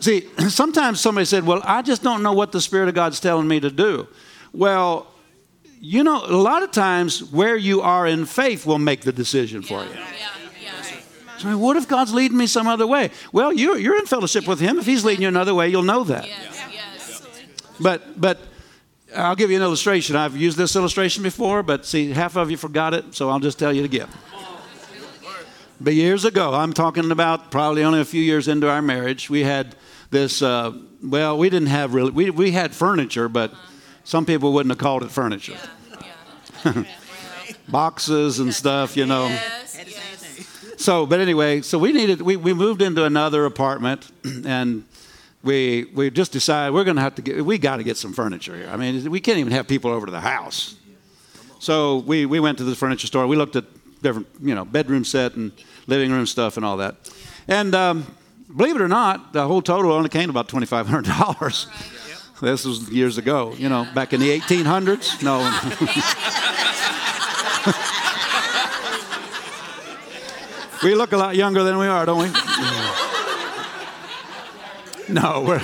see, [CLEARS THROAT] sometimes somebody said, Well, I just don't know what the Spirit of God's telling me to do. Well, you know, a lot of times where you are in faith will make the decision for you. So, what if God's leading me some other way? Well, you're, you're in fellowship with Him. If He's leading you another way, you'll know that. But, but I'll give you an illustration. I've used this illustration before, but see, half of you forgot it, so I'll just tell you it again. But years ago, I'm talking about probably only a few years into our marriage, we had this, uh, well, we didn't have really, we, we had furniture, but some people wouldn't have called it furniture. [LAUGHS] Boxes and stuff, you know. So, but anyway, so we needed, we, we moved into another apartment [CLEARS THROAT] and we, we just decided we're going to have to get, we got to get some furniture here. I mean, we can't even have people over to the house. So we, we went to the furniture store. We looked at different, you know, bedroom set and living room stuff and all that. And um, believe it or not, the whole total only came to about $2,500. [LAUGHS] This was years ago, you know, back in the 1800s. No. [LAUGHS] [LAUGHS] we look a lot younger than we are, don't we? [LAUGHS] no, we're,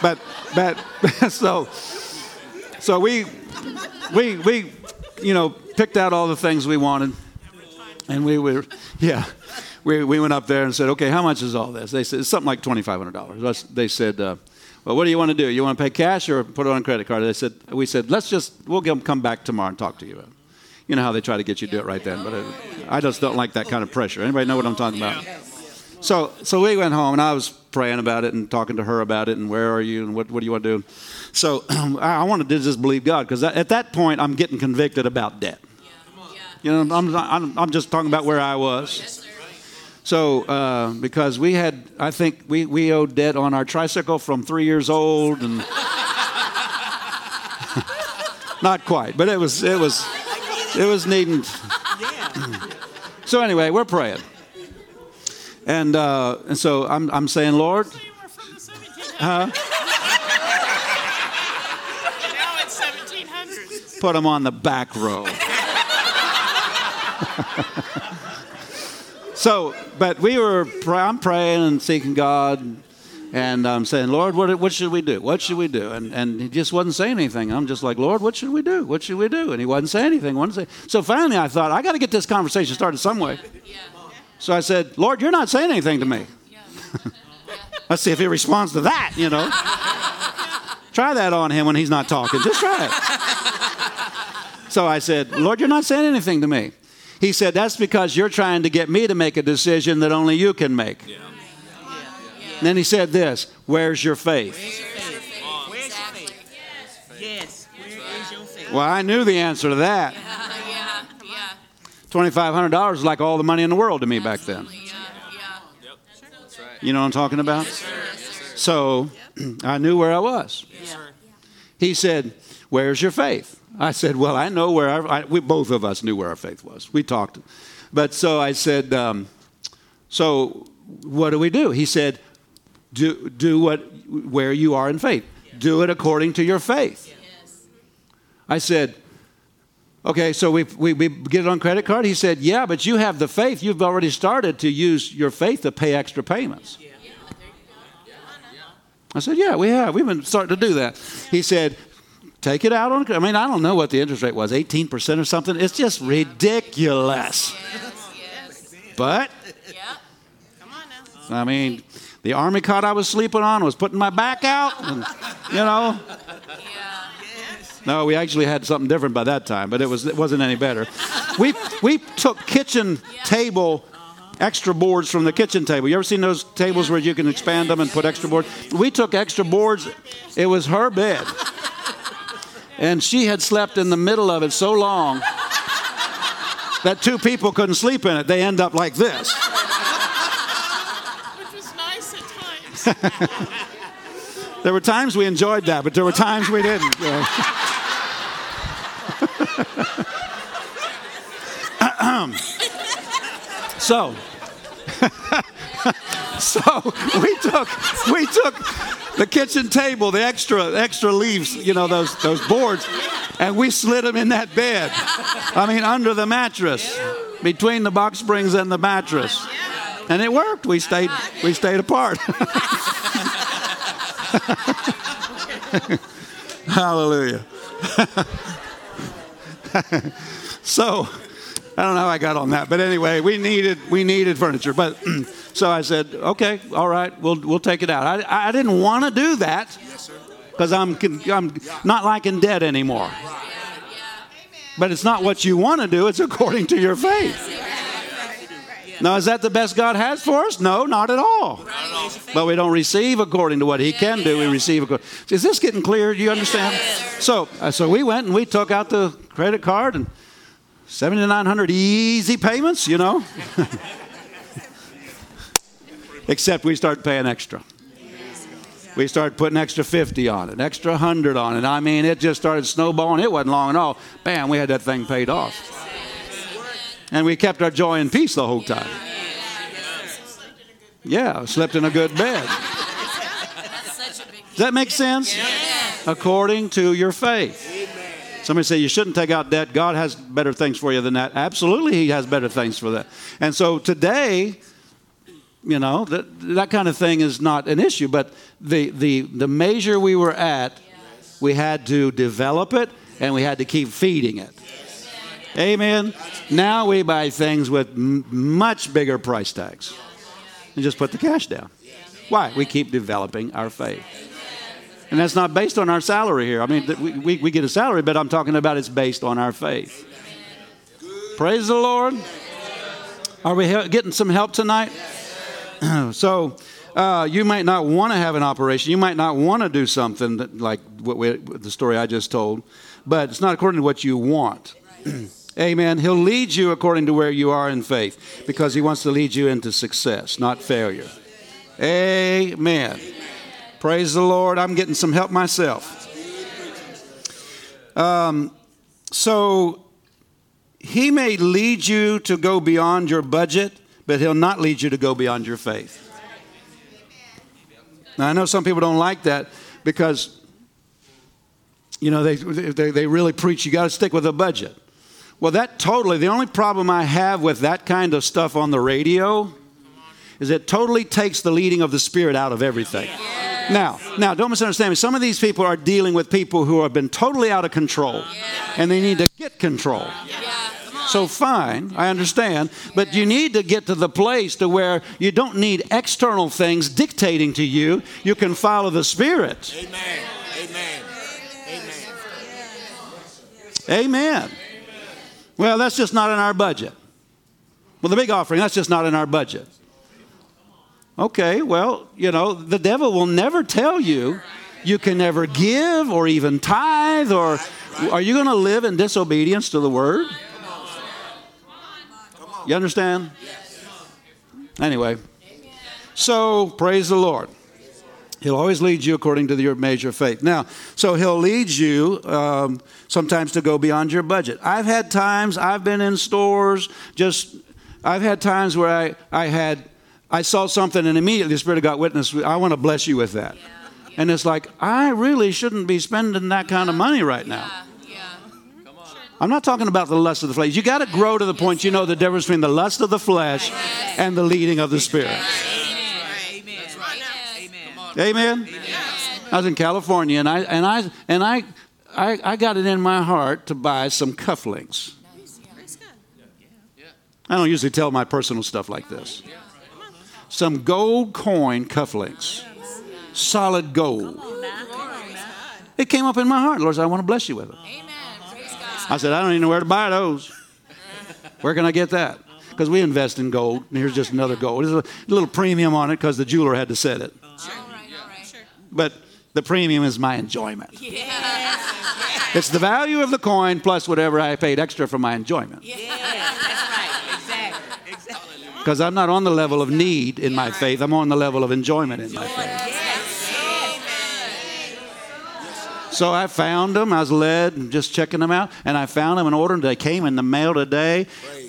but, but, [LAUGHS] so, so we, we, we, you know, picked out all the things we wanted. And we were, yeah, we, we went up there and said, okay, how much is all this? They said, it's something like $2,500. They said, uh, well, what do you want to do? You want to pay cash or put it on a credit card? They said, we said, let's just, we'll come back tomorrow and talk to you. You know how they try to get you to do it right then, but uh, I just don't like that kind of pressure. Anybody know what I'm talking about? So, so we went home and I was praying about it and talking to her about it and where are you and what, what do you want to do? So [CLEARS THROAT] I wanted to just believe God because at that point I'm getting convicted about debt. You know, I'm, I'm, I'm just talking about where I was. So, uh, because we had, I think we, we owed debt on our tricycle from three years old, and [LAUGHS] not quite, but it was, it was, it was needing. so anyway, we're praying, and uh, and so I'm I'm saying, Lord, huh? Now it's 1700s. Put them on the back row. [LAUGHS] so, but we were, I'm praying and seeking God, and I'm saying, Lord, what, what should we do? What should we do? And, and he just wasn't saying anything. I'm just like, Lord, what should we do? What should we do? And he wasn't saying anything. Wasn't say. So finally, I thought, I got to get this conversation started some way. So I said, Lord, you're not saying anything to me. [LAUGHS] Let's see if he responds to that, you know. try that on him when he's not talking. Just try it. So I said, Lord, you're not saying anything to me. He said, That's because you're trying to get me to make a decision that only you can make. And then he said this Where's your faith? Where's your faith? Yes. Where is your faith? Well, I knew the answer to that. [LAUGHS] Yeah, yeah. $2,500 is like all the money in the world to me back then. Yeah, yeah. You know what I'm talking about? So [CLEARS THROAT] I knew where I was. He said, Where's your faith? I said, Well, I know where our, I, we both of us knew where our faith was. We talked. But so I said, um, So what do we do? He said, Do, do what, where you are in faith. Do it according to your faith. I said, Okay, so we, we, we get it on credit card? He said, Yeah, but you have the faith. You've already started to use your faith to pay extra payments. I said, Yeah, we have. We've been starting to do that. He said, Take it out on, I mean, I don't know what the interest rate was, 18% or something. It's just ridiculous. But, Yeah. Come on now. I mean, the army cot I was sleeping on was putting my back out, and, you know. Yeah. No, we actually had something different by that time, but it was it wasn't any better. We we took kitchen table uh-huh. extra boards from the kitchen table. You ever seen those tables where you can expand them and put extra boards? We took extra boards. It was her bed. And she had slept in the middle of it so long that two people couldn't sleep in it. They end up like this. Which was nice at times. [LAUGHS] There were times we enjoyed that, but there were times we didn't. you [CLEARS THROAT] know. so, [LAUGHS] so we took we took the kitchen table, the extra extra leaves, you know those those boards, and we slid them in that bed. I mean, under the mattress, between the box springs and the mattress, and it worked. We stayed we stayed apart. [LAUGHS] Hallelujah. [LAUGHS] so, I don't know how I got on that, but anyway, we needed we needed furniture. But [CLEARS THROAT] so I said, okay, all right, we'll we'll take it out. I I didn't want to do that because I'm I'm not liking in debt anymore. But it's not what you want to do; it's according to your faith. Now, is that the best God has for us? No, not at all. But we don't receive according to what He can do. We receive according. Is this getting clear? Do you understand? So, uh, so we went and we took out the credit card and seventy nine hundred easy payments. You know. [LAUGHS] Except we started paying extra. We started putting extra 50 on it, extra 100 on it. I mean, it just started snowballing. It wasn't long at all. Bam, we had that thing paid off. And we kept our joy and peace the whole time. Yeah, slept in a good bed. That's such a big Does that make sense? According to your faith. Somebody say you shouldn't take out debt. God has better things for you than that. Absolutely, He has better things for that. And so today, you know, that, that kind of thing is not an issue. But the, the, the measure we were at, we had to develop it and we had to keep feeding it. Amen. Now we buy things with m- much bigger price tags and just put the cash down. Why? We keep developing our faith. And that's not based on our salary here. I mean, we, we, we get a salary, but I'm talking about it's based on our faith. Praise the Lord. Are we getting some help tonight? [CLEARS THROAT] so, uh, you might not want to have an operation. You might not want to do something that, like what we, the story I just told, but it's not according to what you want. [CLEARS THROAT] Amen. He'll lead you according to where you are in faith because he wants to lead you into success, not failure. Amen. Praise the Lord. I'm getting some help myself. Um, so he may lead you to go beyond your budget, but he'll not lead you to go beyond your faith. Now, I know some people don't like that because, you know, they, they, they really preach you got to stick with a budget. Well, that totally, the only problem I have with that kind of stuff on the radio is it totally takes the leading of the Spirit out of everything. Now, now, don't misunderstand me. Some of these people are dealing with people who have been totally out of control, and they need to get control. On. So fine, I understand, but you need to get to the place to where you don't need external things dictating to you. You can follow the Spirit. Amen. Amen. Amen. Amen. Well, that's just not in our budget. Well, the big offering, that's just not in our budget. Okay, well, you know, the devil will never tell you you can never give or even tithe or are you going to live in disobedience to the word? You understand? Anyway, so praise the Lord. He'll always lead you according to your measure of faith. Now, so he'll lead you um, sometimes to go beyond your budget. I've had times I've been in stores, just I've had times where I, I had I saw something and immediately the Spirit of God witnessed. I want to bless you with that. And it's like I really shouldn't be spending that kind of money right now. I'm not talking about the lust of the flesh. You got to grow to the point you know the difference between the lust of the flesh and the leading of the Spirit. Amen. I was in California, and I and I and I, I, I got it in my heart to buy some cufflinks. I don't usually tell my personal stuff like this. Some gold coin cufflinks, solid gold. It came up in my heart, Lord. Said, I want to bless you with it. I said, I don't even know where to buy those. Where can I get that? Because we invest in gold, and here's just another gold. There's a little premium on it because the jeweler had to set it but the premium is my enjoyment. Yes. It's the value of the coin plus whatever I paid extra for my enjoyment. Yes, that's right. Exactly. Exactly. Because I'm not on the level of need in my faith, I'm on the level of enjoyment in my faith. So I found them. I was led and just checking them out, and I found them and ordered them. They came in the mail today.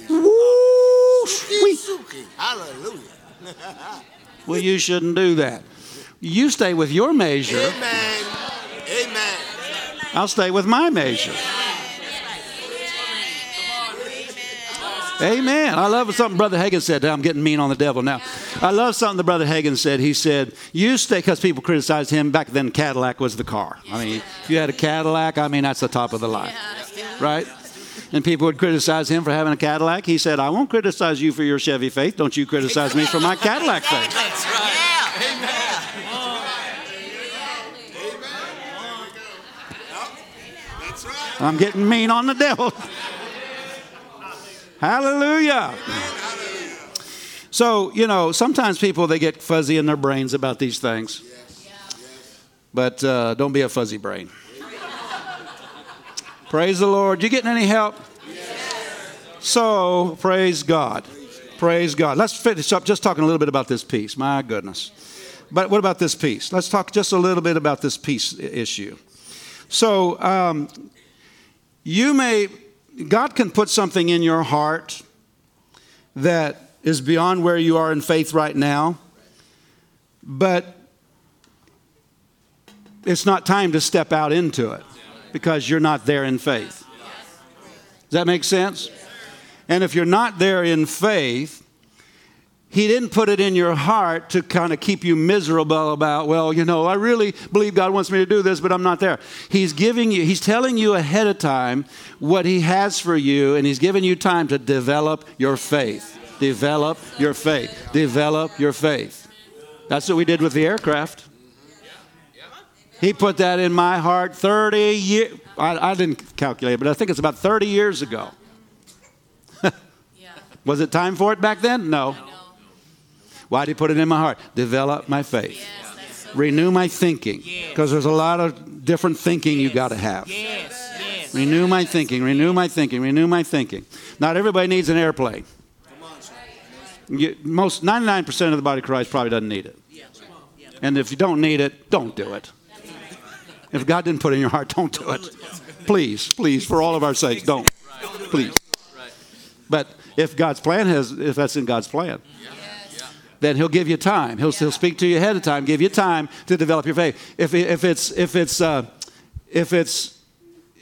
Woo, sweet. Hallelujah. [LAUGHS] Well, you shouldn't do that. You stay with your measure. Amen. Amen. I'll stay with my measure. Amen. I love something Brother Hagin said. I'm getting mean on the devil now. I love something that Brother Hagin said. He said, You stay, because people criticized him. Back then, Cadillac was the car. I mean, if you had a Cadillac, I mean, that's the top of the line. Right? And people would criticize him for having a Cadillac. He said, I won't criticize you for your Chevy faith. Don't you criticize me for my Cadillac faith. That's right. Amen. I'm getting mean on the devil. Hallelujah. So, you know, sometimes people they get fuzzy in their brains about these things. But uh, don't be a fuzzy brain. Praise the Lord. You getting any help? So, praise God. Praise God. Let's finish up just talking a little bit about this peace. My goodness. But what about this peace? Let's talk just a little bit about this peace issue. So, um, you may, God can put something in your heart that is beyond where you are in faith right now, but it's not time to step out into it because you're not there in faith. Does that make sense? And if you're not there in faith, he didn't put it in your heart to kind of keep you miserable about, well, you know, I really believe God wants me to do this, but I'm not there. He's giving you, He's telling you ahead of time what He has for you, and He's giving you time to develop your faith. Develop your faith. Develop your faith. That's what we did with the aircraft. He put that in my heart 30 years. I, I didn't calculate, but I think it's about 30 years ago. [LAUGHS] Was it time for it back then? No. Why did he put it in my heart? Develop my faith. Yes, so Renew my thinking. Because there's a lot of different thinking you got to have. Yes. Yes. Renew my thinking, renew my thinking, renew my thinking. Not everybody needs an airplane. You, most 99% of the body of Christ probably doesn't need it. And if you don't need it, don't do it. If God didn't put it in your heart, don't do it. Please, please, for all of our sakes, don't. Please. But if God's plan has, if that's in God's plan, then He'll give you time. He'll, he'll speak to you ahead of time, give you time to develop your faith. If, if it's if it's uh, if it's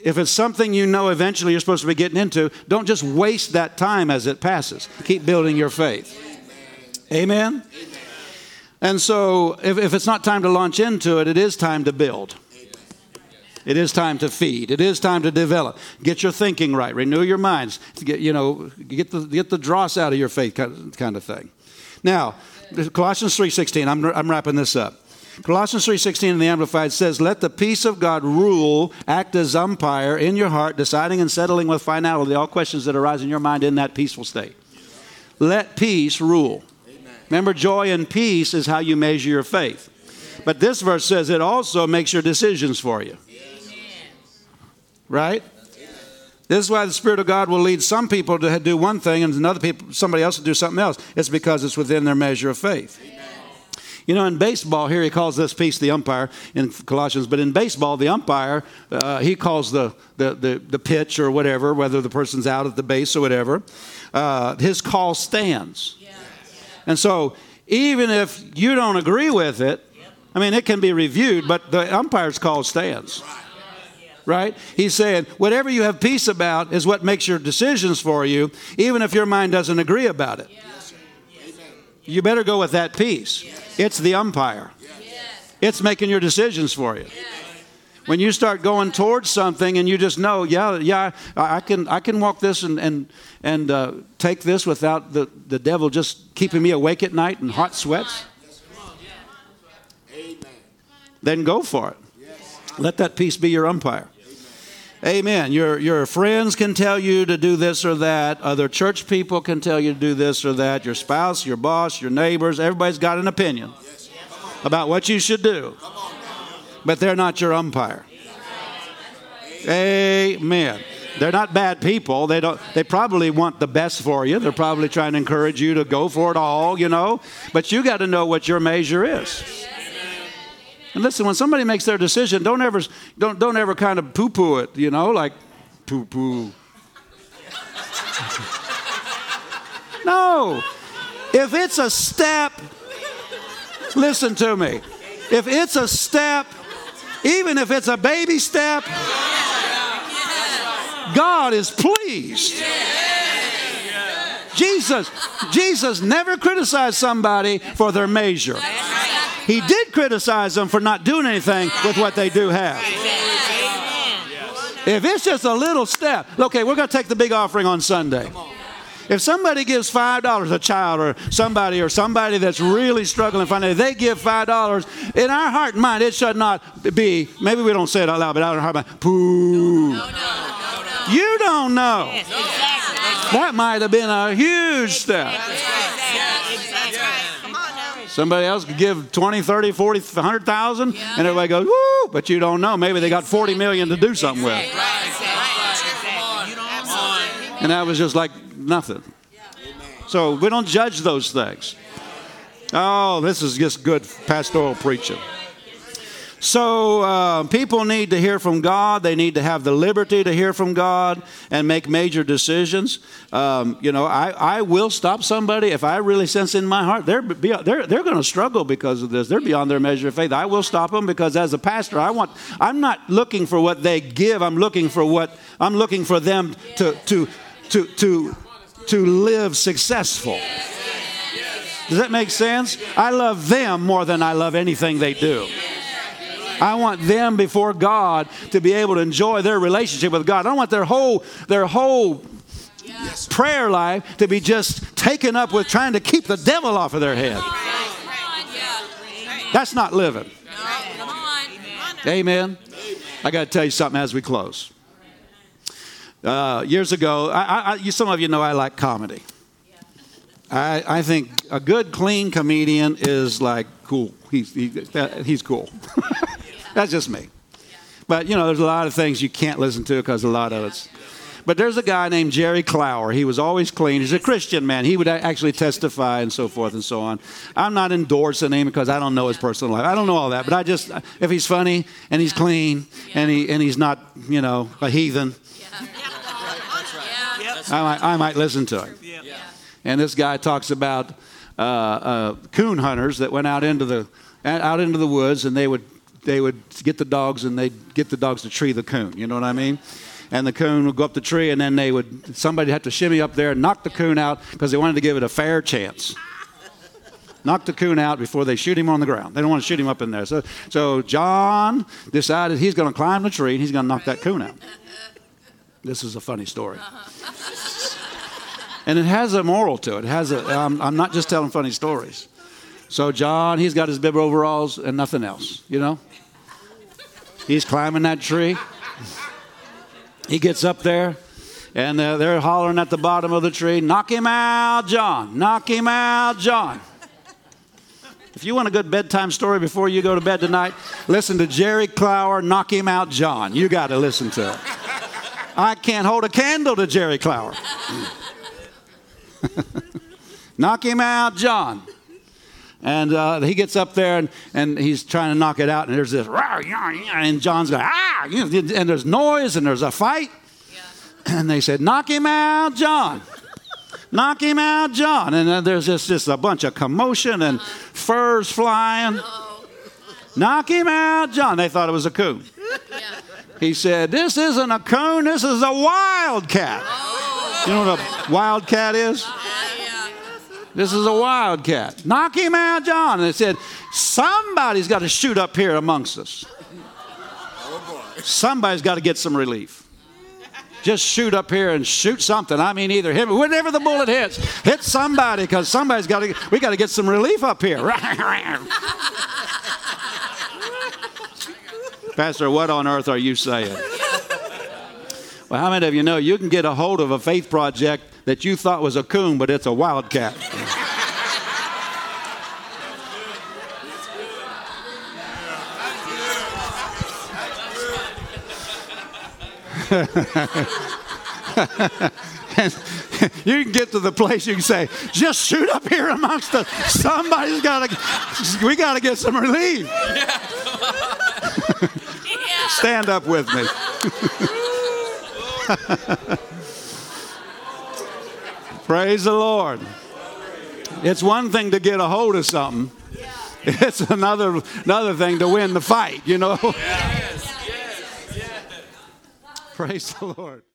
if it's something you know eventually you're supposed to be getting into, don't just waste that time as it passes. Keep building your faith. Amen. And so, if, if it's not time to launch into it, it is time to build. It is time to feed. It is time to develop. Get your thinking right. Renew your minds. Get, you know, get the, get the dross out of your faith kind kind of thing. Now, Colossians 3.16, I'm, I'm wrapping this up. Colossians 3.16 in the Amplified says, Let the peace of God rule, act as umpire in your heart, deciding and settling with finality all questions that arise in your mind in that peaceful state. Let peace rule. Remember, joy and peace is how you measure your faith. But this verse says it also makes your decisions for you. Right? This is why the Spirit of God will lead some people to do one thing and another people, somebody else to do something else. It's because it's within their measure of faith. You know, in baseball, here he calls this peace the umpire in Colossians, but in baseball, the umpire, uh, he calls the, the, the, the, pitch or whatever, whether the person's out at the base or whatever, uh, his call stands. And so, even if you don't agree with it, I mean, it can be reviewed, but the umpire's call stands. Right? He's saying, whatever you have peace about is what makes your decisions for you, even if your mind doesn't agree about it. You better go with that peace. It's the umpire, it's making your decisions for you. When you start going towards something and you just know, yeah, yeah, I can, I can walk this and, and, and uh, take this without the, the devil just keeping me awake at night in hot sweats, then go for it. Let that peace be your umpire. Amen. Your, your friends can tell you to do this or that. Other church people can tell you to do this or that. Your spouse, your boss, your neighbors, everybody's got an opinion about what you should do. But they're not your umpire. Amen. They're not bad people. They don't they probably want the best for you. They're probably trying to encourage you to go for it all, you know. But you got to know what your measure is. And listen, when somebody makes their decision, don't ever, don't, don't ever kind of poo poo it, you know, like poo poo. [LAUGHS] no. If it's a step, listen to me. If it's a step, even if it's a baby step, God is pleased. Jesus, Jesus never criticized somebody for their measure. He did criticize them for not doing anything with what they do have. If it's just a little step, okay, we're going to take the big offering on Sunday. If somebody gives five dollars, a child or somebody or somebody that's really struggling financially, they give five dollars. In our heart and mind, it should not be. Maybe we don't say it out loud, but out in our heart and mind, poo. No, no, no, you don't know. Yes, exactly. That might have been a huge step. Somebody else could give 20, 30, 40, 100,000 yeah. and everybody goes, woo, but you don't know. Maybe they got 40 million to do something with. And that was just like nothing. So we don't judge those things. Oh, this is just good pastoral preaching. So uh, people need to hear from God. They need to have the liberty to hear from God and make major decisions. Um, you know, I, I will stop somebody if I really sense in my heart they're they're they're going to struggle because of this. They're beyond their measure of faith. I will stop them because as a pastor, I want. I'm not looking for what they give. I'm looking for what I'm looking for them to to to to to live successful. Does that make sense? I love them more than I love anything they do. I want them before God to be able to enjoy their relationship with God. I don't want their whole their whole yes. prayer life to be just taken up with trying to keep the devil off of their head. That's not living. Amen. I got to tell you something as we close. Uh, years ago, I, I, you, some of you know I like comedy. I, I, think a good, clean comedian is like cool. He's, he, he's cool. [LAUGHS] That's just me. But, you know, there's a lot of things you can't listen to because a lot of it's. But there's a guy named Jerry Clower. He was always clean. He's a Christian man. He would actually testify and so forth and so on. I'm not endorsing him because I don't know his personal life. I don't know all that. But I just, if he's funny and he's clean and, he, and he's not, you know, a heathen, I might, I might listen to him. And this guy talks about uh, uh, coon hunters that went out into the out into the woods and they would they would get the dogs and they'd get the dogs to tree the coon. You know what I mean? And the coon would go up the tree, and then they would somebody had to shimmy up there and knock the coon out because they wanted to give it a fair chance. knock the coon out before they shoot him on the ground. They don't want to shoot him up in there. So, so John decided he's going to climb the tree and he's going to knock that coon out. This is a funny story. And it has a moral to it. it has a, I'm, I'm not just telling funny stories. So John, he's got his bib overalls and nothing else, you know? He's climbing that tree. He gets up there, and uh, they're hollering at the bottom of the tree, Knock him out, John. Knock him out, John. If you want a good bedtime story before you go to bed tonight, listen to Jerry Clower, Knock Him Out John. You got to listen to it. I can't hold a candle to Jerry Clower. [LAUGHS] knock him out, John. And uh, he gets up there and, and he's trying to knock it out, and there's this, and John's going, ah, and there's noise and there's a fight. Yeah. And they said, knock him out, John. knock him out, John. And then there's just, just a bunch of commotion and uh-huh. furs flying. Uh-oh. Knock him out, John. They thought it was a coon. Yeah. He said, This isn't a coon, this is a wildcat. Oh. You know what a wildcat is? This is a wildcat. Knock him out, John. And they said, Somebody's got to shoot up here amongst us. Somebody's got to get some relief. Just shoot up here and shoot something. I mean, either hit whenever the bullet hits, hit somebody because somebody's got to. We got to get some relief up here. [LAUGHS] Pastor, what on earth are you saying? Well, how many of you know you can get a hold of a faith project that you thought was a coon, but it's a wildcat? [LAUGHS] you can get to the place you can say, just shoot up here amongst us. Somebody's got to, we got to get some relief. [LAUGHS] Stand up with me. [LAUGHS] [LAUGHS] Praise the Lord. It's one thing to get a hold of something. It's another another thing to win the fight, you know. Yes, yes, yes. Praise the Lord.